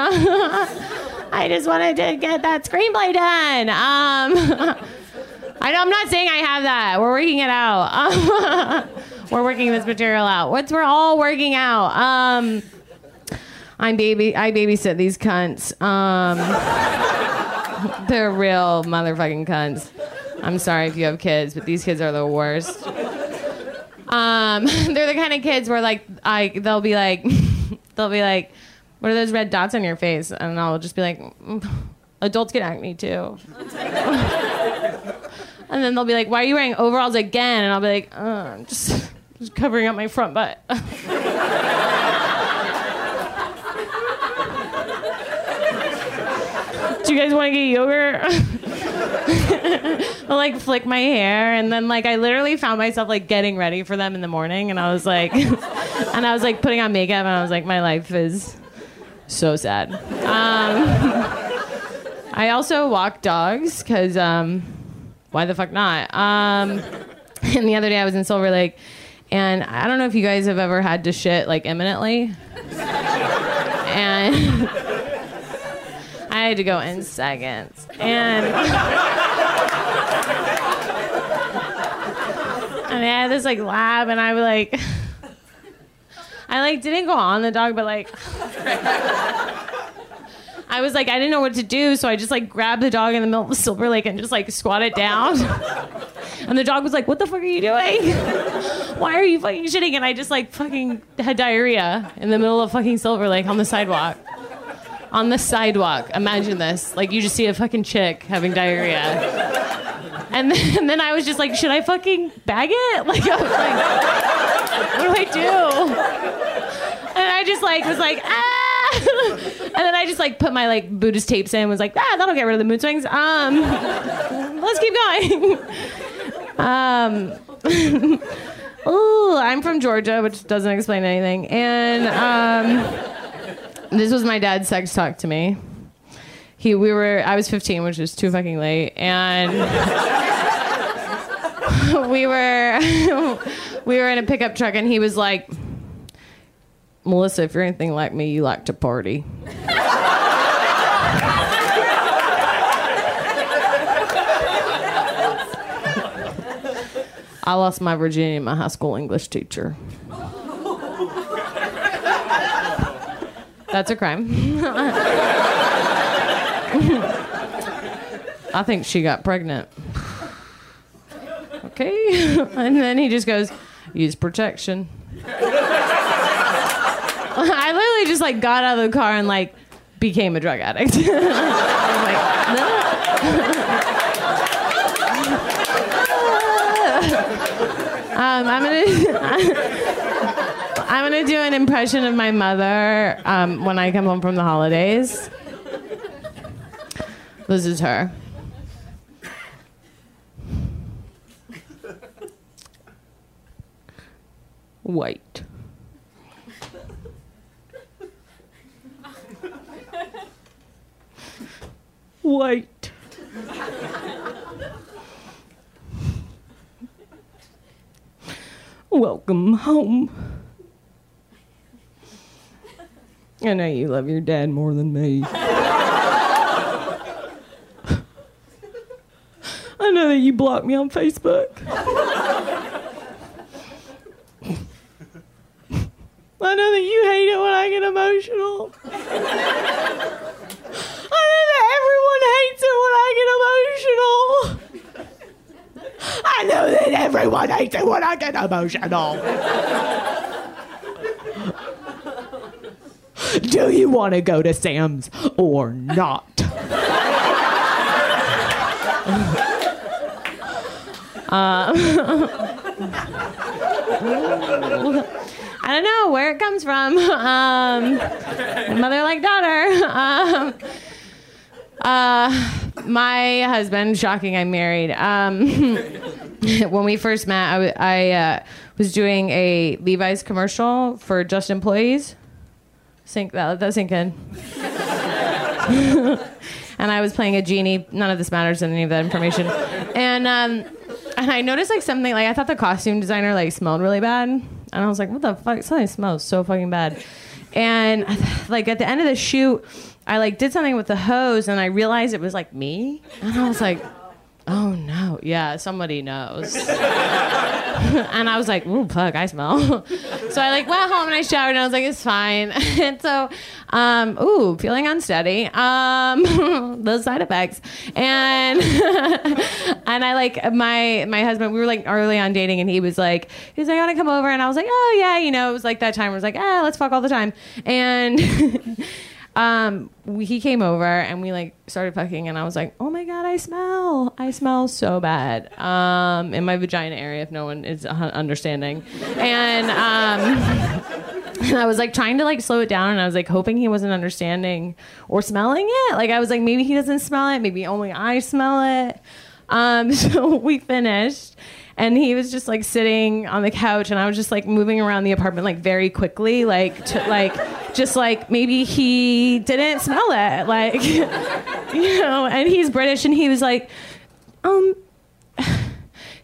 I just wanted to get that screenplay done. Um, I know, I'm not saying I have that. We're working it out. we're working this material out. What's we're all working out. Um, I'm baby. I babysit these cunts. Um, they're real motherfucking cunts. I'm sorry if you have kids, but these kids are the worst. Um, they're the kind of kids where like I they'll be like they'll be like, what are those red dots on your face? And I'll just be like, "Mm, adults get acne too. and then they'll be like, why are you wearing overalls again? And I'll be like, uh, I'm just, just covering up my front butt. Do you guys want to get yogurt? I'll like flick my hair and then like I literally found myself like getting ready for them in the morning and I was like and I was like putting on makeup and I was like my life is so sad. Um, I also walk dogs because um, why the fuck not? Um, and the other day I was in Silver Lake and I don't know if you guys have ever had to shit like imminently. And I had to go in seconds. And and I had this like lab and I was like I like didn't go on the dog, but like I was like, I didn't know what to do, so I just like grabbed the dog in the middle of the Silver Lake and just like squatted it down. and the dog was like, "What the fuck are you doing? Why are you fucking shitting?" And I just like fucking had diarrhea in the middle of fucking Silver Lake on the sidewalk. On the sidewalk. Imagine this. Like you just see a fucking chick having diarrhea. And then, and then I was just like, should I fucking bag it? Like, I was like, what do I do? And I just like was like, ah. and then I just like put my like Buddhist tapes in and was like, ah, that'll get rid of the mood swings. Um, let's keep going. Um, ooh, I'm from Georgia, which doesn't explain anything. And um, this was my dad's sex talk to me. He, we were, I was 15, which is too fucking late, and we were, we were in a pickup truck, and he was like, Melissa, if you're anything like me, you like to party. I lost my virginity to my high school English teacher. That's a crime. I think she got pregnant. Okay. and then he just goes, use protection. I literally just like got out of the car and like became a drug addict. um, I'm gonna I'm gonna do an impression of my mother um, when I come home from the holidays. This is her. White. White. Welcome home. I know you love your dad more than me. I know that you blocked me on Facebook. I know that you hate it when I get emotional. I know that everyone hates it when I get emotional. I know that everyone hates it when I get emotional. Do you want to go to Sam's or not? Uh, I don't know where it comes from. Um, mother like daughter. Um, uh, my husband, shocking, I'm married. Um, when we first met, I uh, was doing a Levi's commercial for Just Employees. Sink that, let that sink in. and I was playing a genie. None of this matters in any of that information. And um, and I noticed like something like I thought the costume designer like smelled really bad, and I was like, what the fuck? Something smells so fucking bad. And like at the end of the shoot, I like did something with the hose, and I realized it was like me, and I was like. Oh no, yeah, somebody knows. and I was like, ooh, fuck, I smell. so I like went home and I showered and I was like, it's fine. and so, um, ooh, feeling unsteady. Um, those side effects. And and I like my my husband, we were like early on dating and he was like, he's like, I wanna come over and I was like, oh yeah, you know, it was like that time it was like, ah, let's fuck all the time. And um we, he came over and we like started fucking and i was like oh my god i smell i smell so bad. Um in my vagina area if no one is understanding. And um and i was like trying to like slow it down and i was like hoping he wasn't understanding or smelling it. Like i was like maybe he doesn't smell it. Maybe only i smell it. Um so we finished and he was just like sitting on the couch and i was just like moving around the apartment like very quickly like to like just like maybe he didn't smell it like you know and he's british and he was like um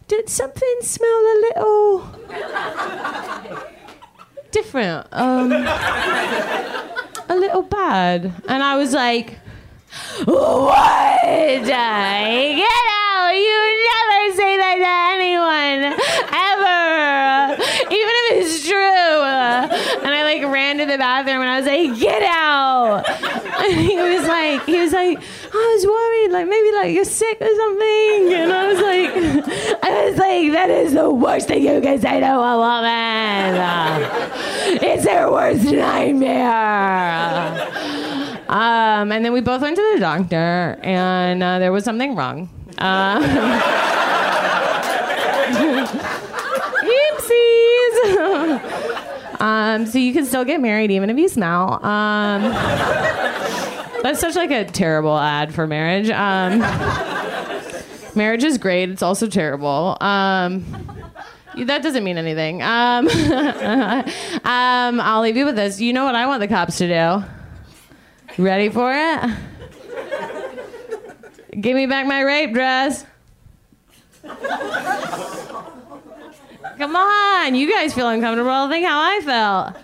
did something smell a little different? Um a little bad? And i was like what? Get out! You never say that to anyone ever, even if it's true. And I like ran to the bathroom and I was like, "Get out!" And he was like, he was like, I was worried, like maybe like you're sick or something. And I was like, I was like, that is the worst thing you can say to a woman. It's their worst nightmare. Um, and then we both went to the doctor, and uh, there was something wrong. Um, um, so you can still get married even if you smell. Um, that's such like a terrible ad for marriage. Um, marriage is great. It's also terrible. Um, that doesn't mean anything. Um, um, I'll leave you with this. You know what I want the cops to do? Ready for it? Give me back my rape dress. Come on, you guys feel uncomfortable. Think how I felt.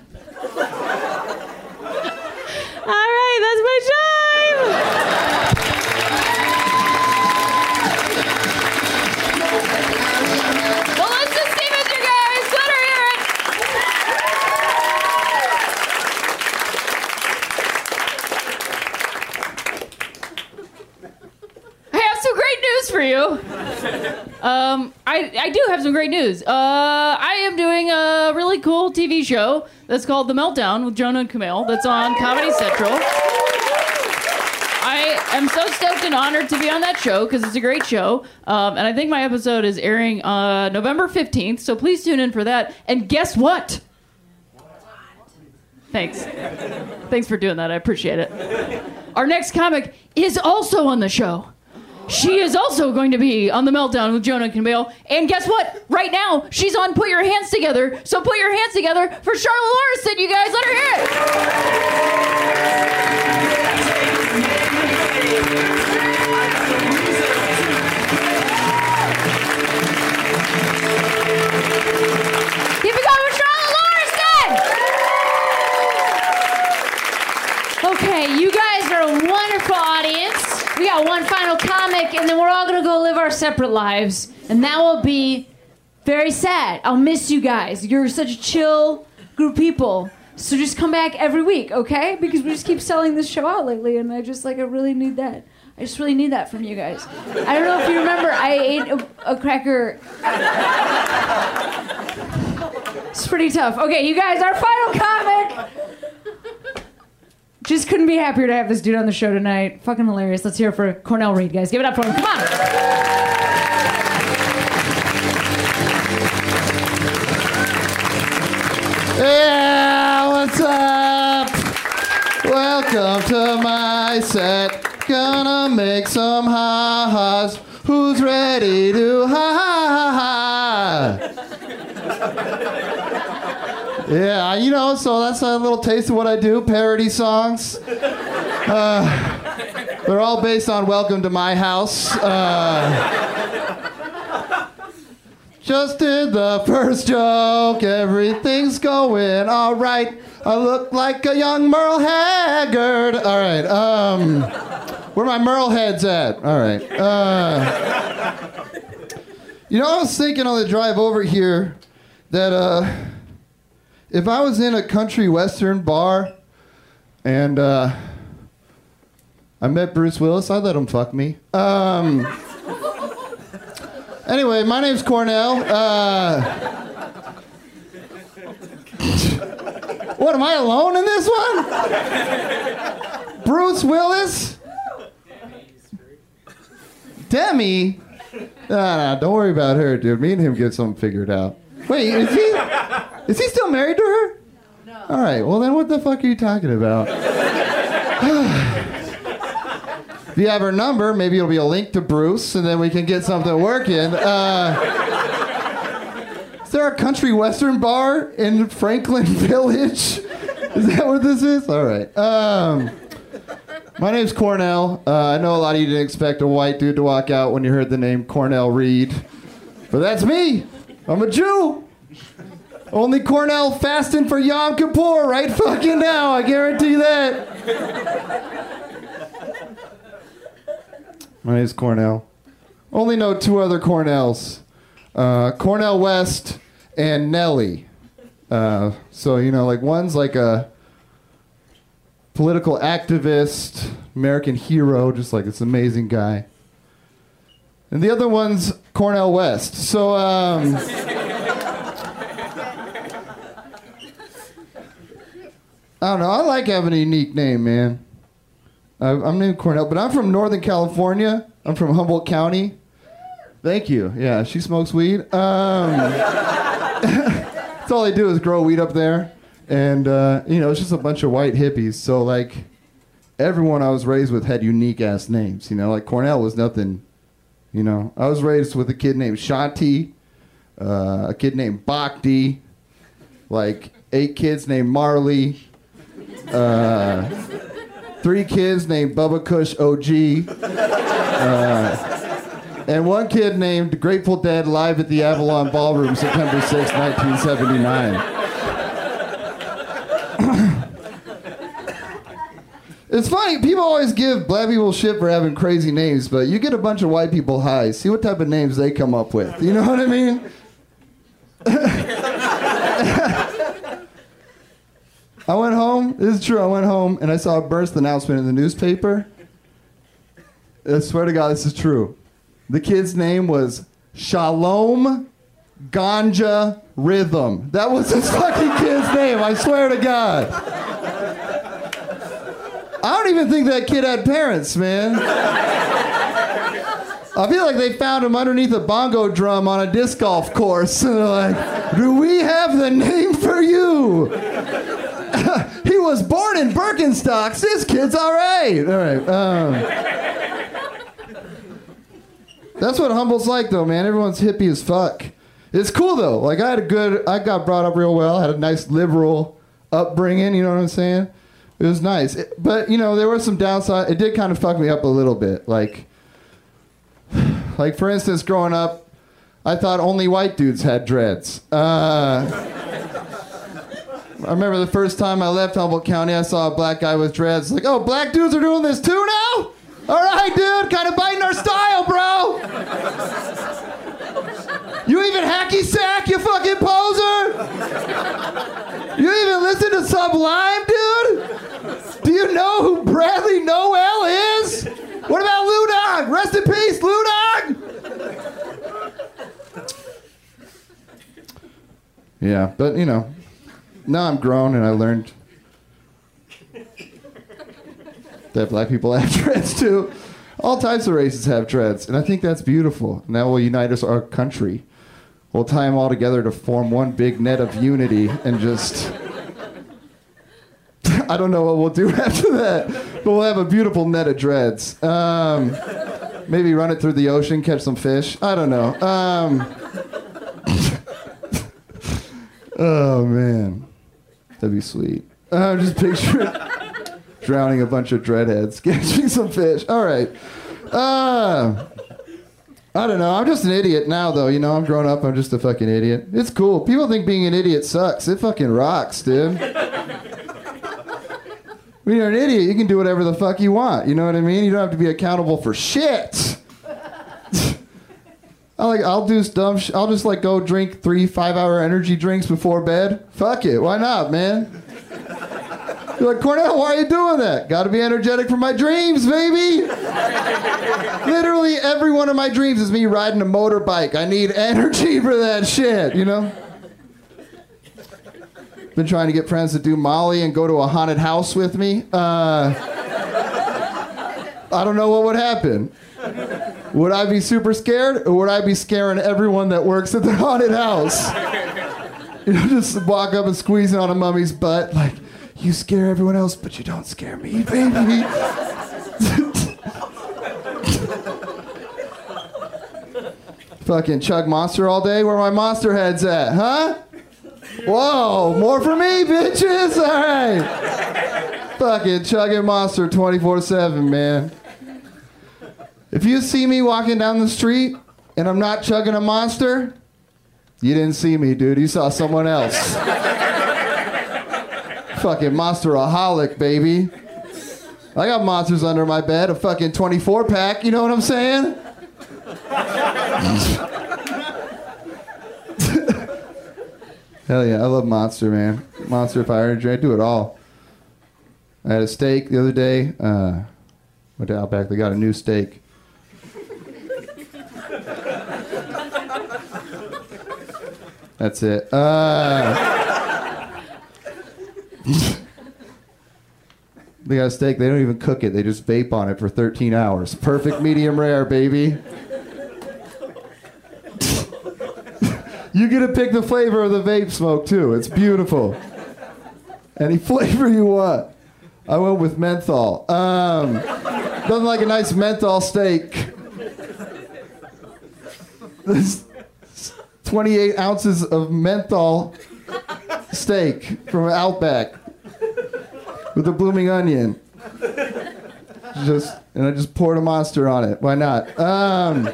All right, that's my time. News for you. Um, I, I do have some great news. Uh, I am doing a really cool TV show that's called The Meltdown with Jonah and Kumail that's on Comedy Central. I am so stoked and honored to be on that show because it's a great show. Um, and I think my episode is airing uh, November 15th, so please tune in for that. And guess what? Thanks. Thanks for doing that. I appreciate it. Our next comic is also on the show. She is also going to be on the meltdown with Jonah Kumail. And guess what? Right now, she's on Put Your Hands Together. So put your hands together for Charlotte Larson, you guys. Let her hear it. Charlotte! Okay, you guys are a wonderful audience. One final comic, and then we're all gonna go live our separate lives, and that will be very sad. I'll miss you guys. You're such a chill group of people. So just come back every week, okay? Because we just keep selling this show out lately, and I just like I really need that. I just really need that from you guys. I don't know if you remember, I ate a, a cracker. It's pretty tough. Okay, you guys, our final comic. Just couldn't be happier to have this dude on the show tonight. Fucking hilarious. Let's hear it for Cornell Reed, guys. Give it up for him. Come on. Yeah, what's up? Welcome to my set. Gonna make some ha-has. Who's ready to ha-ha-ha? Yeah, you know, so that's a little taste of what I do, parody songs. Uh, they're all based on Welcome to My House. Uh, just did the first joke. Everything's going all right. I look like a young Merle Haggard. All right. Um, where my Merle heads at? All right. Uh, you know, I was thinking on the drive over here that uh, if I was in a country western bar and uh, I met Bruce Willis, I'd let him fuck me. Um, Anyway, my name's Cornell. Uh, what am I alone in this one? Bruce Willis, Demi. Nah, nah, don't worry about her, dude. Me and him get something figured out. Wait, is he? Is he still married to her? No. All right. Well, then what the fuck are you talking about? If you have her number, maybe it'll be a link to Bruce, and then we can get something working. Uh, is there a country western bar in Franklin Village? Is that what this is? All right. Um, my name's Cornell. Uh, I know a lot of you didn't expect a white dude to walk out when you heard the name Cornell Reed, but that's me. I'm a Jew. Only Cornell fasting for Yom Kippur right fucking now. I guarantee that. My name's Cornell. Only know two other Cornells uh, Cornel West and Nelly. Uh, so, you know, like one's like a political activist, American hero, just like this amazing guy. And the other one's Cornel West. So, um, I don't know. I like having a unique name, man. I'm named Cornell, but I'm from Northern California. I'm from Humboldt County. Thank you. Yeah, she smokes weed. Um, that's all they do is grow weed up there, and uh, you know it's just a bunch of white hippies. So like, everyone I was raised with had unique ass names. You know, like Cornell was nothing. You know, I was raised with a kid named Shanti, uh, a kid named Bhakti, like eight kids named Marley, uh, three kids named Bubba Kush OG, uh, and one kid named Grateful Dead live at the Avalon Ballroom, September 6, 1979. It's funny, people always give black people shit for having crazy names, but you get a bunch of white people high, see what type of names they come up with. You know what I mean? I went home, this is true, I went home and I saw a birth announcement in the newspaper. I swear to God, this is true. The kid's name was Shalom Ganja Rhythm. That was his fucking kid's name, I swear to God. I don't even think that kid had parents, man. I feel like they found him underneath a bongo drum on a disc golf course. And they're like, do we have the name for you? he was born in Birkenstocks. This kid's all right. All right. Um, that's what Humboldt's like, though, man. Everyone's hippie as fuck. It's cool, though. Like, I had a good, I got brought up real well, had a nice liberal upbringing, you know what I'm saying? It was nice. It- but, you know, there were some downside. It did kind of fuck me up a little bit. Like, like for instance, growing up, I thought only white dudes had dreads. Uh, I remember the first time I left Humboldt County, I saw a black guy with dreads. Like, oh, black dudes are doing this too now? All right, dude, kind of biting our style, bro. You even hacky sack, you fucking poser. You even listen to Sublime, dude? Do you know who Bradley Nowell is? What about Lou Dog? Rest in peace, Lou Dog. Yeah, but you know, now I'm grown and I learned that black people have dreads too. All types of races have dreads, and I think that's beautiful. And that will unite us, our country. We'll tie them all together to form one big net of unity and just. I don't know what we'll do after that, but we'll have a beautiful net of dreads. Um, maybe run it through the ocean, catch some fish. I don't know. Um, oh man, that'd be sweet. I'm just picturing drowning a bunch of dreadheads, catching some fish. All right. Uh, I don't know. I'm just an idiot now, though. You know, I'm grown up. I'm just a fucking idiot. It's cool. People think being an idiot sucks. It fucking rocks, dude. when you're an idiot, you can do whatever the fuck you want. You know what I mean? You don't have to be accountable for shit. I like. I'll do dumb. Sh- I'll just like go drink three five-hour energy drinks before bed. Fuck it. Why not, man? You're like Cornell. Why are you doing that? Got to be energetic for my dreams, baby. Literally every one of my dreams is me riding a motorbike. I need energy for that shit, you know? Been trying to get friends to do Molly and go to a haunted house with me. Uh, I don't know what would happen. Would I be super scared, or would I be scaring everyone that works at the haunted house? You know, just walk up and squeezing on a mummy's butt, like, you scare everyone else, but you don't scare me, baby. Fucking chug monster all day. Where my monster heads at, huh? Whoa, more for me, bitches. All right. Fucking chugging monster 24 7, man. If you see me walking down the street and I'm not chugging a monster, you didn't see me, dude. You saw someone else. fucking monsteraholic, baby. I got monsters under my bed, a fucking 24 pack, you know what I'm saying? Hell yeah, I love Monster, man. Monster Fire Energy, I do it all. I had a steak the other day. Uh, went to Outback. They got a new steak. That's it. Uh, they got a steak. They don't even cook it. They just vape on it for 13 hours. Perfect medium rare, baby. you get to pick the flavor of the vape smoke too. It's beautiful. Any flavor you want. I went with menthol. Um, nothing like a nice menthol steak. 28 ounces of menthol steak from Outback with a blooming onion. Just and I just poured a monster on it. Why not? Um,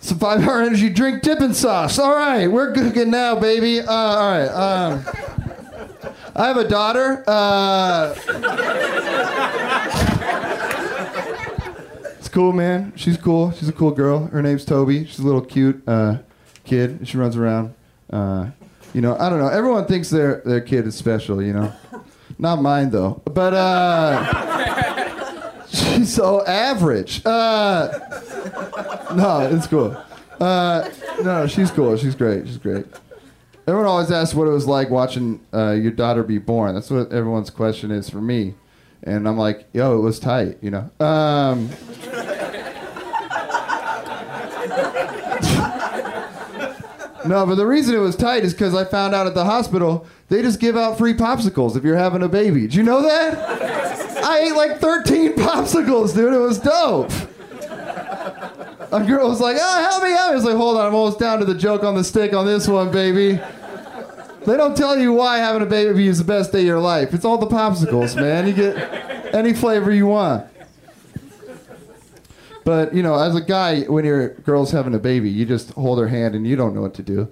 some five hour energy drink dipping sauce. All right, we're cooking now, baby. Uh, all right. Um, I have a daughter. Uh, it's cool, man. She's cool. She's a cool girl. Her name's Toby. She's a little cute uh, kid. She runs around. Uh, you know, I don't know. Everyone thinks their their kid is special. You know, not mine though. But uh, she's so average. Uh, no, it's cool. Uh, no, she's cool. She's great. She's great. Everyone always asks what it was like watching uh, your daughter be born. That's what everyone's question is for me. And I'm like, yo, it was tight, you know. Um, no, but the reason it was tight is because I found out at the hospital they just give out free popsicles if you're having a baby. Did you know that? I ate like 13 popsicles, dude. It was dope. A girl was like, oh, help me out. I was like, hold on, I'm almost down to the joke on the stick on this one, baby. They don't tell you why having a baby is the best day of your life. It's all the popsicles, man. You get any flavor you want. But, you know, as a guy, when your girl's having a baby, you just hold her hand and you don't know what to do.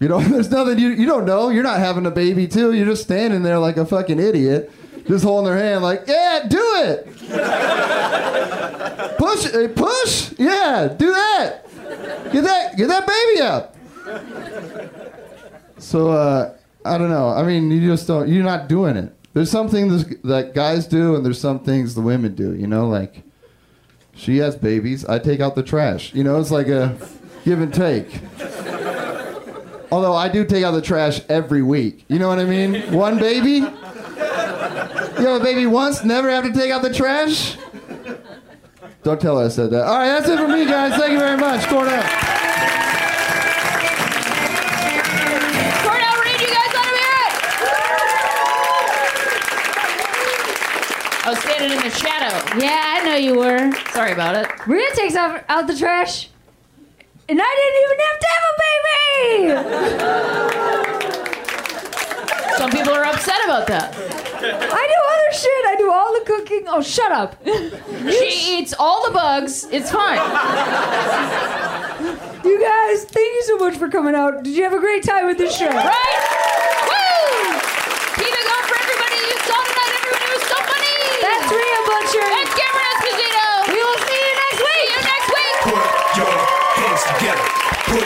You know, there's nothing you, you don't know. You're not having a baby, too. You're just standing there like a fucking idiot, just holding her hand, like, yeah, do it. push, eh, push, yeah, do that. Get that, get that baby up. So uh, I don't know. I mean, you just don't. You're not doing it. There's some things that guys do, and there's some things the women do. You know, like she has babies. I take out the trash. You know, it's like a give and take. Although I do take out the trash every week. You know what I mean? One baby. You have a baby once, never have to take out the trash. Don't tell her I said that. All right, that's it for me, guys. Thank you very much. Cornell. I was standing in the shadow. Yeah, I know you were. Sorry about it. Rita takes out, out the trash, and I didn't even have to have a baby. Some people are upset about that. I do other shit. I do all the cooking. Oh, shut up. She eats all the bugs. It's fine. You guys, thank you so much for coming out. Did you have a great time with this show? Right? Woo! Keep it going for everybody you saw tonight. Everybody was so funny. That's Rhea Butcher. That's Cameron Esposito. We will see you next week. See you next week. Put your hands together. Put